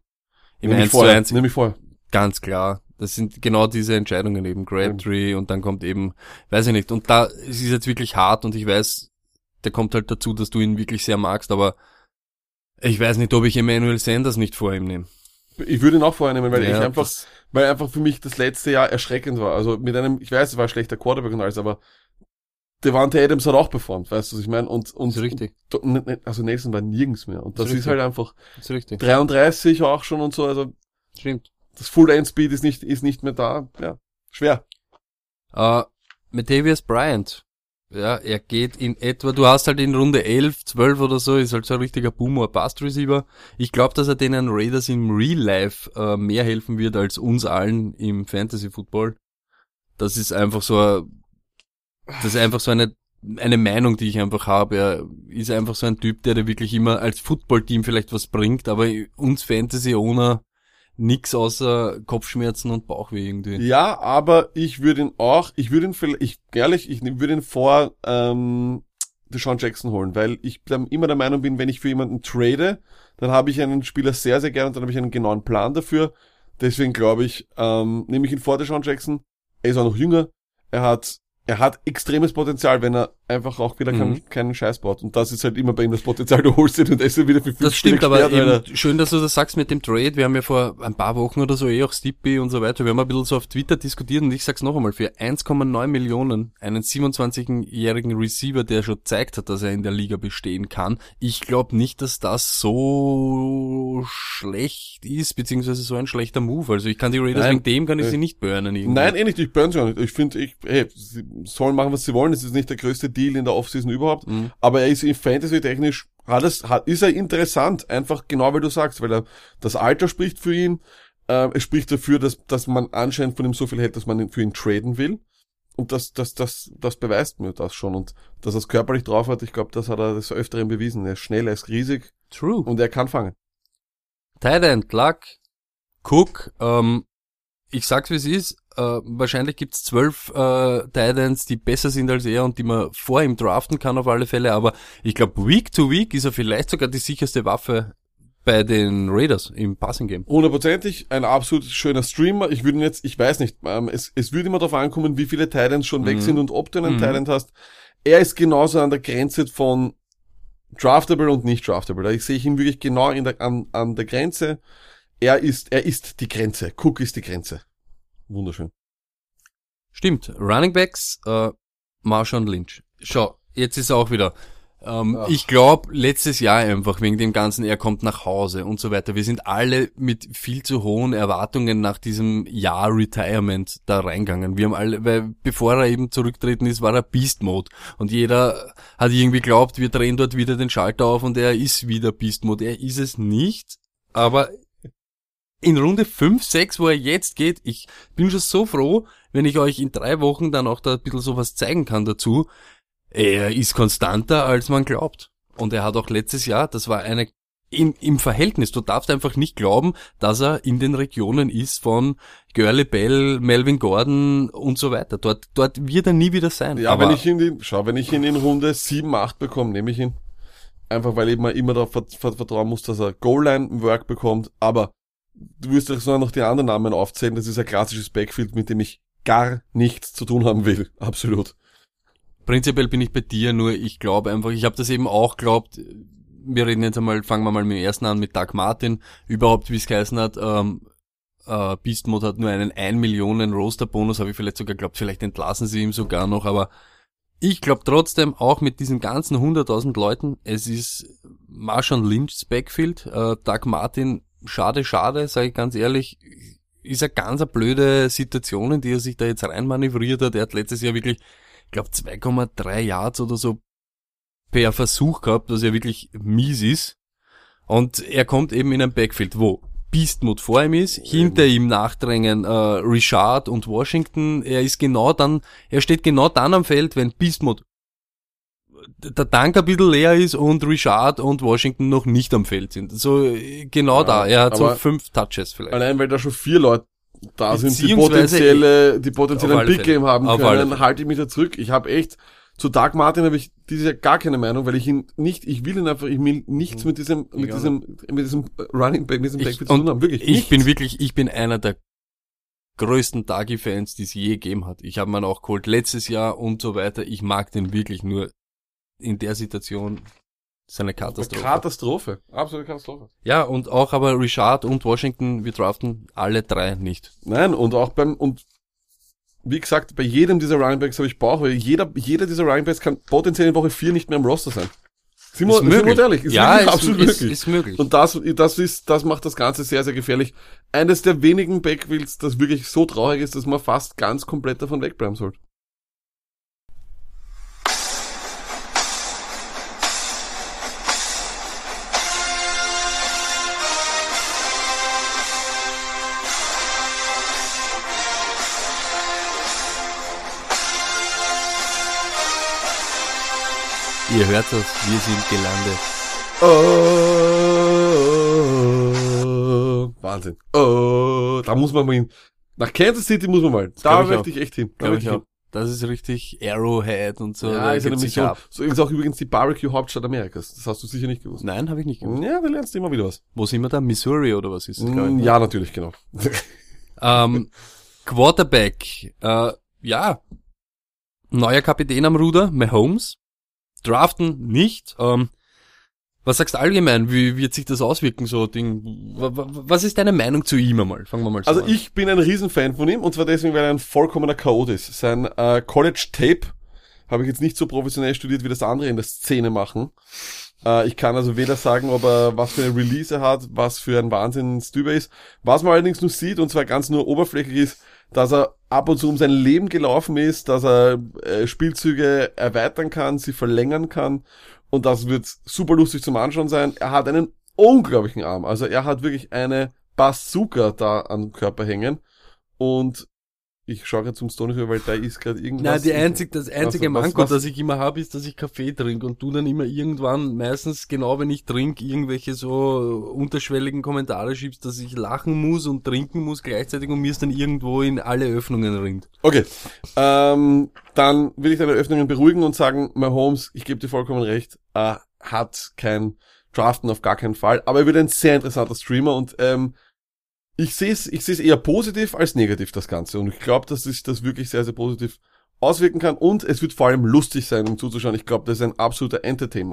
im Nimm mich 1 zu vorher. 1 Nimm mich vorher. ganz klar. Das sind genau diese Entscheidungen eben, Crabtree und dann kommt eben, weiß ich nicht, und da es ist jetzt wirklich hart und ich weiß, der kommt halt dazu, dass du ihn wirklich sehr magst, aber ich weiß nicht, ob ich Emmanuel Sanders nicht vor ihm nehme. Ich würde ihn auch vorher nehmen, weil Ja, ich einfach, weil einfach für mich das letzte Jahr erschreckend war. Also mit einem, ich weiß, es war ein schlechter Quarterback und alles, aber Devante Adams hat auch performt, weißt du, was ich meine? Und, und, ist richtig. und, also Nelson war nirgends mehr. Und das Ist ist, halt einfach Ist richtig. 33 auch schon und so, also Stimmt. das Full End Speed ist nicht, ist nicht mehr da. Ja. Schwer. Äh, Matavius Bryant. Ja, er geht in etwa, du hast halt in Runde 11, 12 oder so, ist halt so ein richtiger Boomer Pass Receiver. Ich glaube, dass er denen Raiders im Real Life äh, mehr helfen wird als uns allen im Fantasy Football. Das ist einfach so, ein- das ist einfach so eine eine Meinung, die ich einfach habe. Er ist einfach so ein Typ, der dir wirklich immer als Footballteam vielleicht was bringt, aber uns Fantasy ohne nix außer Kopfschmerzen und Bauchweh irgendwie. Ja, aber ich würde ihn auch, ich würde ihn vielleicht, ich, ehrlich, ich würde ihn vor ähm, Deshaun Jackson holen, weil ich immer der Meinung bin, wenn ich für jemanden trade, dann habe ich einen Spieler sehr, sehr gern und dann habe ich einen genauen Plan dafür. Deswegen glaube ich, ähm, nehme ich ihn vor Deshaun Jackson. Er ist auch noch jünger. Er hat, er hat extremes Potenzial, wenn er einfach auch wieder keinen, Mhm. keinen Scheiß baut. Und das ist halt immer bei ihm das Potenzial. Du holst ihn und er ist wieder für fünf Das stimmt, aber eben schön, dass du das sagst mit dem Trade. Wir haben ja vor ein paar Wochen oder so eh auch Stippy und so weiter. Wir haben ein bisschen so auf Twitter diskutiert und ich sag's noch einmal, für 1,9 Millionen einen 27-jährigen Receiver, der schon zeigt hat, dass er in der Liga bestehen kann. Ich glaube nicht, dass das so schlecht ist, beziehungsweise so ein schlechter Move. Also ich kann die Raiders Nein. wegen dem kann ich Äh, sie nicht burnen irgendwie. Nein, eh nicht, ich burn's ja nicht. Ich finde, ich, hey, sie sollen machen, was sie wollen. Es ist nicht der größte Deal in der Offseason überhaupt. Mhm. Aber er ist in Fantasy-technisch, hat es, hat, ist er interessant. Einfach genau, wie du sagst, weil er, das Alter spricht für ihn. Äh, es spricht dafür, dass, dass man anscheinend von ihm so viel hält, dass man ihn für ihn traden will. Und das, das, das, das beweist mir das schon. Und dass er es körperlich drauf hat, ich glaube, das hat er des Öfteren bewiesen. Er ist schnell, er ist riesig True. und er kann fangen. Tight End, Luck, Cook, ähm, ich sag's wie es ist, äh, wahrscheinlich gibt's zwölf äh, Tight Ends, die besser sind als er und die man vor ihm draften kann auf alle Fälle, aber ich glaube, Week to Week ist er vielleicht sogar die sicherste Waffe bei den Raiders im Passing Game. Hundertprozentig, ein absolut schöner Streamer. Ich würde ihn jetzt, ich weiß nicht, ähm, es, es würde immer darauf ankommen, wie viele Titans schon weg Mhm. sind und ob du einen Mhm. Titan hast. Er ist genauso an der Grenze von draftable und nicht draftable. Da sehe ich ihn wirklich genau in der, an, an der Grenze. Er ist, er ist die Grenze. Cook ist die Grenze. Wunderschön. Stimmt, Running Backs, äh, Marshawn Lynch. Schau, jetzt ist er auch wieder. Äh, Ähm, Ich glaube, letztes Jahr einfach wegen dem Ganzen, er kommt nach Hause und so weiter. Wir sind alle mit viel zu hohen Erwartungen nach diesem Jahr Retirement da reingegangen. Wir haben alle, weil bevor er eben zurücktreten ist, war er Beast Mode. Und jeder hat irgendwie glaubt, wir drehen dort wieder den Schalter auf und er ist wieder Beast Mode. Er ist es nicht, aber in Runde 5, 6, wo er jetzt geht, ich bin schon so froh, wenn ich euch in drei Wochen dann auch da ein bisschen sowas zeigen kann dazu. Er ist konstanter, als man glaubt. Und er hat auch letztes Jahr, das war eine im, im Verhältnis, du darfst einfach nicht glauben, dass er in den Regionen ist von Gurley Bell, Melvin Gordon und so weiter. Dort, dort wird er nie wieder sein. Ja, Aber wenn ich ihn in, schau, wenn ich ihn in Runde 7, 8 bekomme, nehme ich ihn. Einfach weil eben man immer darauf vert- vert- vertrauen muss, dass er Goal-Line-Work bekommt. Aber du wirst doch so noch die anderen Namen aufzählen. Das ist ein klassisches Backfield, mit dem ich gar nichts zu tun haben will. Absolut. prinzipiell bin ich bei dir, nur ich glaube einfach, ich habe das eben auch glaubt, wir reden jetzt einmal, fangen wir mal mit dem ersten an, mit Doug Martin, überhaupt, wie es geheißen hat, ähm, äh, Beast Mode hat nur einen 1 Millionen Roster-Bonus, habe ich vielleicht sogar glaubt, vielleicht entlassen sie ihm sogar noch, aber ich glaube trotzdem, auch mit diesen ganzen 100.000 Leuten, es ist Marshawn Lynch's Backfield, äh, Doug Martin, schade, schade, sage ich ganz ehrlich, ist eine ganz eine blöde Situation, in die er sich da jetzt reinmanövriert hat. Er hat letztes Jahr wirklich, ich glaube 2,3 Yards oder so per Versuch gehabt, was ja wirklich mies ist. Und er kommt eben in ein Backfield, wo Beastmode vor ihm ist, hinter ihm nachdrängen äh, Richard und Washington. Er ist genau dann, er steht genau dann am Feld, wenn Beastmode der Tank ein bisschen leer ist und Richard und Washington noch nicht am Feld sind. So genau Ja, da. Er hat so fünf Touches vielleicht. Allein weil da schon vier Leute da sind, die potenzielle, die potenziell Auf ein alle Big Game haben Auf können, halte ich mich da zurück. Ich habe echt, zu Dark Martin habe ich dieses Jahr gar keine Meinung, weil ich ihn nicht, ich will ihn einfach, ich will nichts mit diesem, mit diesem, mit diesem Running Back, mit diesem Backfield zu tun haben. Wirklich. ich nichts. bin wirklich, ich bin einer der größten Dagi-Fans, die es je gegeben hat. Ich habe ihn auch geholt letztes Jahr und so weiter. Ich mag den wirklich nur in der Situation. Ist eine Katastrophe. Katastrophe. Absolute Katastrophe. ja, und auch aber Richard und Washington, wir draften alle drei nicht. Nein, und auch beim, und wie gesagt, bei jedem dieser Running Backs habe ich Bauch, weil jeder, jeder dieser Running Backs kann potenziell in Woche 4 nicht mehr im Roster sein. Sind wir, Ist sind wir möglich. ehrlich? Ist Ja, ist- absolut ist- möglich. ist möglich. Und das, das ist, das macht das Ganze sehr, sehr gefährlich. Eines der wenigen Backfields, das wirklich so traurig ist, dass man fast ganz komplett davon wegbleiben sollte. Ihr hört das, wir sind gelandet. Oh, Wahnsinn. Oh, da muss man mal hin. Nach Kansas City muss man mal. Da ich möchte ich echt hin. Da ich auch. Das ist richtig Arrowhead und so. hin. Ja, ist nämlich sich so. ist auch übrigens die Barbecue-Hauptstadt Amerikas. Das hast du sicher nicht gewusst. Nein, habe ich nicht gewusst. Ja, da lernst du immer wieder was. Wo sind wir da? Missouri oder was ist das? Mm? Ja, natürlich, genau. Ähm, Quarterback, äh, ja, neuer Kapitän am Ruder, Mahomes. Draften nicht. Ähm, was sagst du allgemein? Wie wird sich das auswirken, so Ding? Was ist deine Meinung zu ihm einmal? Fangen wir mal so Also an. ich bin ein Riesenfan von ihm und zwar deswegen, weil er ein vollkommener Chaot ist. Sein äh, College Tape habe ich jetzt nicht so professionell studiert, wie das andere in der Szene machen. Äh, ich kann also weder sagen, ob er was für eine Release er hat, was für ein Wahnsinnsdüber ist. Was man allerdings nur sieht, und zwar ganz nur oberflächlich ist, dass er ab und zu um sein Leben gelaufen ist, dass er äh, Spielzüge erweitern kann, sie verlängern kann. Und das wird super lustig zum Anschauen sein. Er hat einen unglaublichen Arm, also er hat wirklich eine Bazooka da am Körper hängen. Und ich schaue gerade zum Stone rüber, weil da ist gerade irgendwas. Na, die einzig, das einzige was- Manko, was- das ich immer habe, ist, dass ich Kaffee trinke und du dann immer irgendwann, meistens genau wenn ich trinke, irgendwelche so unterschwelligen Kommentare schiebst, dass ich lachen muss und trinken muss gleichzeitig und mir es dann irgendwo in alle Öffnungen ringt. Okay, ähm, dann will ich deine Öffnungen beruhigen und sagen, Mahomes, ich gebe dir vollkommen recht, äh, hat kein Draften auf gar keinen Fall, aber er wird ein sehr interessanter Streamer und ähm, ich sehe es ich sehe es eher positiv als negativ, das Ganze. Und ich glaube, dass sich das wirklich sehr, sehr positiv auswirken kann und es wird vor allem lustig sein, um zuzuschauen. Ich glaube, das ist ein absoluter Entertainer.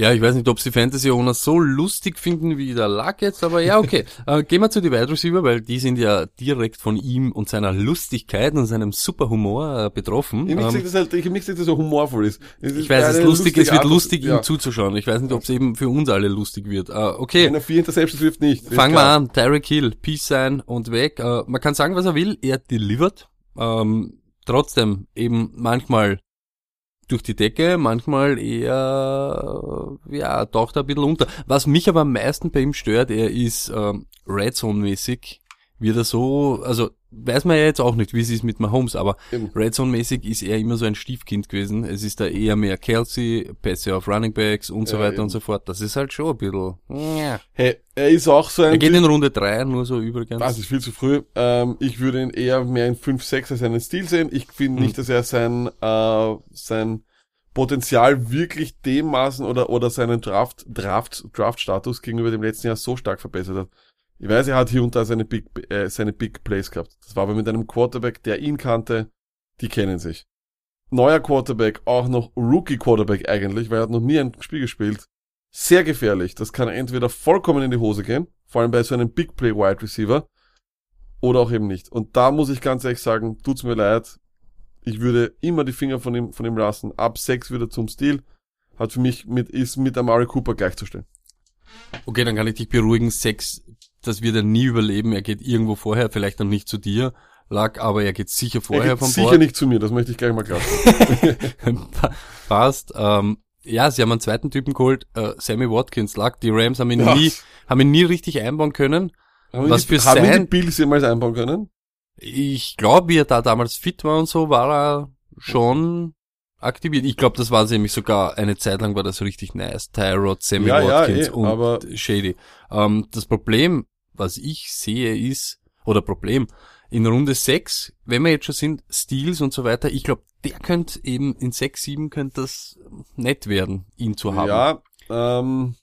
Ja, ich weiß nicht, ob sie Fantasy Owner so lustig finden wie der Luck jetzt, aber ja, okay. äh, gehen wir zu die Wide Receiver, weil die sind ja direkt von ihm und seiner Lustigkeit und seinem super Humor äh, betroffen. Ich Ähm, das halt, ich möchte, dass das so humorvoll ist. Es ist ich weiß, es ist lustig, es wird Art, lustig, ja. ihm zuzuschauen. Ich weiß nicht, ob es eben für uns alle lustig wird. Äh, okay, Wenn er vier Interceptions wirft, nicht. Ist fangen wir an. Tyreek Hill, Peace sein und weg. Äh, man kann sagen, was er will, er delivert. Ähm, trotzdem eben manchmal durch die Decke, manchmal eher, ja, taucht er ein bisschen unter. Was mich aber am meisten bei ihm stört, er ist ähm, Red Zone-mäßig, wird er so, also weiß man ja jetzt auch nicht, wie es ist mit Mahomes, aber Eben. Red Zone-mäßig ist er immer so ein Stiefkind gewesen. Es ist da eher mehr Kelsey, Pässe auf Running Backs und so Ja, weiter eben. und so fort. Das ist halt schon ein bisschen, ja. Hey, er ist auch so ein Er geht in Runde 3, nur so übrigens. Das ist viel zu früh. Ähm, ich würde ihn eher mehr in 5, 6 als einen Stil sehen. Ich finde Hm. nicht, dass er sein, äh, sein Potenzial wirklich dem Maßen oder, oder seinen Draft, Draft, Draft-Status gegenüber dem letzten Jahr so stark verbessert hat. Ich weiß, er hat hier und da seine Big, äh, seine Big Plays gehabt. Das war aber mit einem Quarterback, der ihn kannte. Die kennen sich. Neuer Quarterback, auch noch Rookie Quarterback eigentlich, weil er hat noch nie ein Spiel gespielt. Sehr gefährlich. Das kann entweder vollkommen in die Hose gehen, vor allem bei so einem Big Play Wide Receiver, oder auch eben nicht. Und da muss ich ganz ehrlich sagen, tut's mir leid. Ich würde immer die Finger von ihm, von ihm lassen. Ab 6 wieder zum Stil. Hat für mich mit, ist mit Amari Cooper gleichzustellen. Okay, dann kann ich dich beruhigen. Sex, das wird er nie überleben. Er geht irgendwo vorher, vielleicht dann nicht zu dir, lag, aber er geht sicher Er vorher geht vom sicher Bord. nicht zu mir, das möchte ich gleich mal klar. Pa- Passt. Ähm, ja, sie haben einen zweiten Typen geholt, äh, Sammy Watkins lag. Die Rams haben ihn Ja. nie, haben ihn nie richtig einbauen können. Haben Was die, für haben sein- die Bills jemals einbauen können? Ich glaube, wie er da damals fit war und so, war er schon aktiviert. Ich glaube, das war nämlich sogar eine Zeit lang war das richtig nice. Tyrod, Sammy Ja, ja, Watkins eh, und Shady. Ähm, das Problem, was ich sehe, ist, oder Problem, in Runde 6, wenn wir jetzt schon sind, Steals und so weiter, ich glaube, der könnte eben in 6, 7 könnte das nett werden, ihn zu haben. Ja, ähm,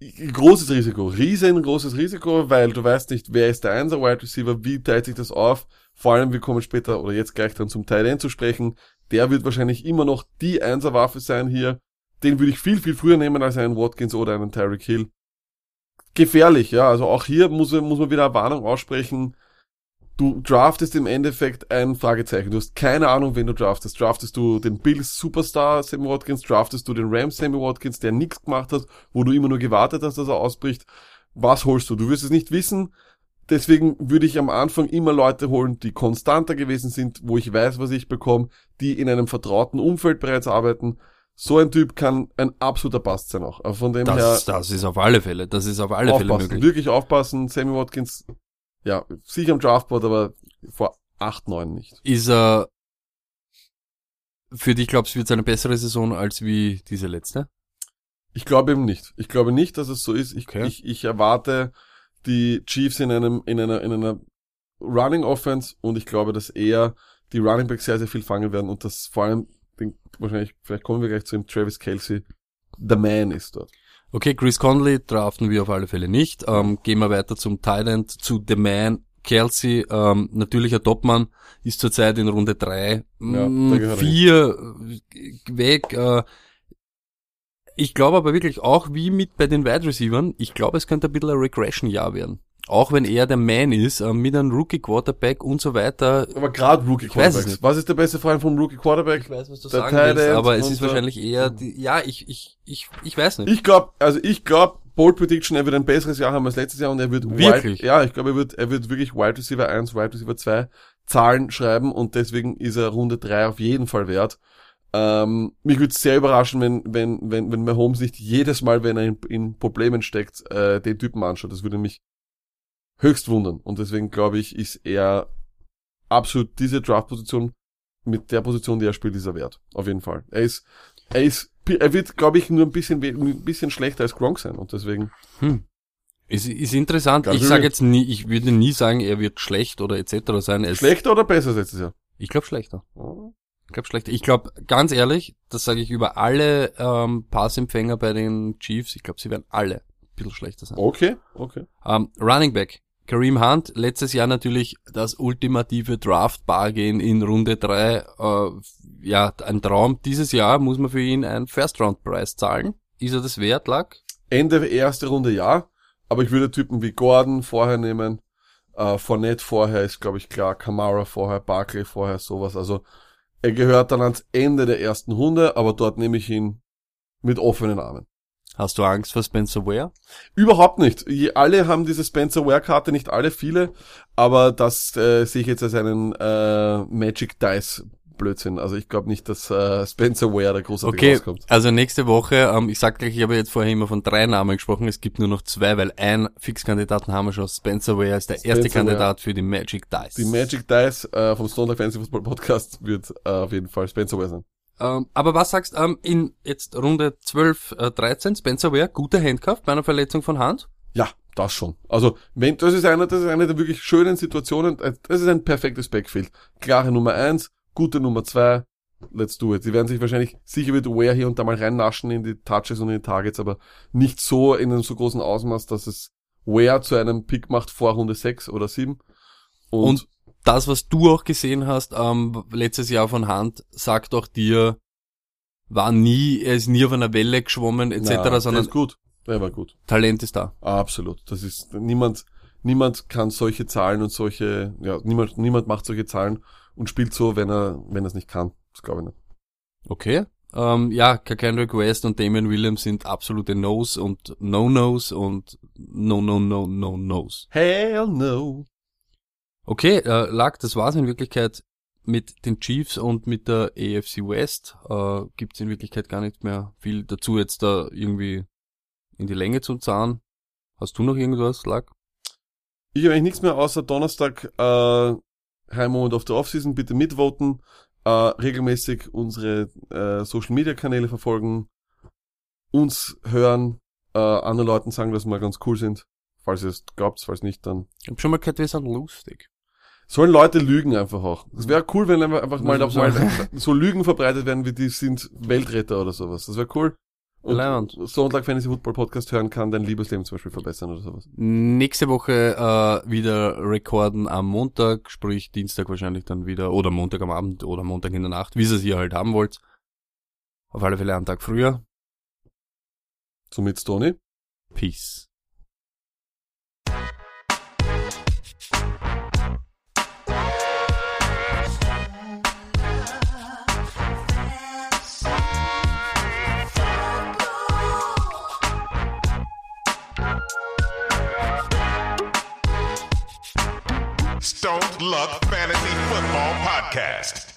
großes Risiko, riesengroßes Risiko, weil du weißt nicht, wer ist der Einser Wide Receiver, wie teilt sich das auf. Vor allem, wir kommen später oder jetzt gleich dann zum Tight zu sprechen. Der wird wahrscheinlich immer noch die Einserwaffe sein hier. Den würde ich viel, viel früher nehmen als einen Watkins oder einen Tyreek Hill. Gefährlich, ja. Also auch hier muss, muss man wieder eine Warnung aussprechen. Du draftest im Endeffekt ein Fragezeichen. Du hast keine Ahnung, wen du draftest. Draftest du den Bills Superstar Sammy Watkins? Draftest du den Rams Sammy Watkins, der nichts gemacht hat, wo du immer nur gewartet hast, dass er ausbricht? Was holst du? Du wirst es nicht wissen. Deswegen würde ich am Anfang immer Leute holen, die konstanter gewesen sind, wo ich weiß, was ich bekomme, die in einem vertrauten Umfeld bereits arbeiten. So ein Typ kann ein absoluter Bast sein auch. Von dem her Das, das ist auf alle Fälle, das ist auf alle Fälle aufpassen, möglich. wirklich aufpassen. Sammy Watkins, ja, sicher am Draftboard, aber vor 8, 9 nicht. Ist er, für dich glaubst du, wird es eine bessere Saison als wie diese letzte? Ich glaube eben nicht. Ich glaube nicht, dass es so ist. Ich, Okay. ich, ich erwarte die Chiefs in einem, in einer, in einer Running Offense und ich glaube, dass eher die Running Backs sehr, sehr viel fangen werden und das vor allem, den, wahrscheinlich, vielleicht kommen wir gleich zu ihm, Travis Kelsey, the man ist dort. Okay, Chris Conley draften wir auf alle Fälle nicht. Ähm, gehen wir weiter zum Thailand, zu The Man. Kelsey, ähm, natürlicher Topmann, ist zurzeit in Runde drei, Ja, mm, da gehört er vier äh, weg. Äh, ich glaube aber wirklich auch wie mit bei den Wide Receivers, ich glaube, es könnte ein bisschen ein Regression-Jahr werden. Auch wenn er der Man ist, äh, mit einem Rookie Quarterback und so weiter. Aber gerade Rookie Quarterbacks. nicht. Was ist der beste Freund vom Rookie Quarterback? Ich weiß, was du Der sagen willst, aber es ist wahrscheinlich eher, die, ja, ich, ich, ich, ich weiß nicht. Ich glaube, also ich glaube, Bold Prediction, er wird ein besseres Jahr haben als letztes Jahr und er wird Wirklich? Wide, ja, ich glaube, er wird, er wird wirklich Wide Receiver 1, Wide Receiver 2 Zahlen schreiben und deswegen ist er Runde 3 auf jeden Fall wert. Ähm, mich würde es sehr überraschen, wenn, wenn, wenn, wenn Mahomes nicht jedes Mal, wenn er in, in Problemen steckt, äh, den Typen anschaut. Das würde mich höchst wundern. Und deswegen glaube ich, ist er absolut diese Draft-Position mit der Position, die er spielt, ist er wert. Auf jeden Fall. Er ist, er ist, er wird, glaube ich, nur ein bisschen, ein bisschen schlechter als Gronk sein und deswegen. Hm. Ist, ist interessant. Ganz ich sage jetzt nie, ich würde nie sagen, er wird schlecht oder etc. sein. Es, Schlechter oder besser als letztes Jahr? Ich glaube schlechter. Ich glaube schlechter. Ich glaube, ganz ehrlich, das sage ich über alle ähm, Passempfänger bei den Chiefs, ich glaube, sie werden alle ein bisschen schlechter sein. Okay, okay. Ähm, Running Back. Kareem Hunt, letztes Jahr natürlich das ultimative Draft-Bargain in Runde 3. Äh, ja, ein Traum. Dieses Jahr muss man für ihn einen First-Round-Preis zahlen. Ist er das wert, Lack? Ende erste Runde ja, aber ich würde Typen wie Gordon vorher nehmen, äh, Fournette vorher ist, glaube ich, klar, Kamara vorher, Barkley vorher, sowas. Also er gehört dann ans Ende der ersten Runde, aber dort nehme ich ihn mit offenen Armen. Hast du Angst vor Spencer Ware? Überhaupt nicht. Alle haben diese Spencer Ware Karte, nicht alle, viele, aber das äh, sehe ich jetzt als einen äh, Magic Dice Blödsinn. Also ich glaube nicht, dass äh, Spencer Ware da großartig Okay, rauskommt. also nächste Woche, ähm, ich sag gleich, ich habe jetzt vorher immer von drei Namen gesprochen, es gibt nur noch zwei, weil ein Fixkandidaten haben wir schon. Spencer Ware ist der erste Spencer Ware. Kandidat für die Magic Dice. Die Magic Dice äh, vom Stone Fantasy Football Podcast wird äh, auf jeden Fall Spencer Ware sein. Ähm, aber was sagst ähm, in jetzt Runde 12, äh, 13, Spencer Ware, guter Handcuff bei einer Verletzung von Hand? Ja, das schon. Also, wenn, das ist eine, das ist eine der wirklich schönen Situationen. äh, Das ist ein perfektes Backfield. Klare Nummer eins, gute Nummer zwei. Let's do it. Sie werden sich wahrscheinlich, sicher wird Ware hier und da mal reinnaschen in die Touches und in die Targets, aber nicht so in einem so großen Ausmaß, dass es Ware zu einem Pick macht vor Runde sechs oder sieben. Und, Und das, was du auch gesehen hast, ähm, letztes Jahr von Hand, sagt auch dir, war nie, er ist nie auf einer Welle geschwommen, etc., na, der sondern ist gut. Der war gut. Talent ist da. Absolut. Das ist, niemand, niemand kann solche Zahlen und solche, ja, niemand, niemand macht solche Zahlen und spielt so, wenn er, wenn er es nicht kann. Das glaube ich nicht. Okay. Ähm, ja, Kendrick West und Damon Williams sind absolute No's und No-No's und No-No-No-No-No's. Hell no. Okay, äh, Lack, das war's in Wirklichkeit mit den Chiefs und mit der AFC West. Äh, gibt's in Wirklichkeit gar nicht mehr viel dazu jetzt da irgendwie in die Länge zu zahlen. Hast du noch irgendwas, Lack? Ich habe eigentlich nichts mehr außer Donnerstag, äh, High Moment of the Offseason. Bitte mitvoten, äh, regelmäßig unsere äh, Social Media Kanäle verfolgen, uns hören, äh, anderen Leuten sagen, dass wir ganz cool sind. Falls ihr es glaubt, falls nicht, dann Ich hab schon mal gehört, wir sind lustig. sollen Leute lügen einfach auch. Es wäre cool, wenn einfach mal, Das mal so Lügen verbreitet werden, wie die sind Weltretter oder sowas. Das wäre cool. Und. Sonntag Fantasy Football Podcast hören kann dein Liebesleben zum Beispiel verbessern oder sowas. Nächste Woche äh, wieder recorden am Montag, sprich Dienstag wahrscheinlich dann wieder, oder Montag am Abend oder Montag in der Nacht, wie es ihr halt haben wollt. Auf alle Fälle einen Tag früher. Somit Stoney. Peace. Luck Fantasy Football Podcast.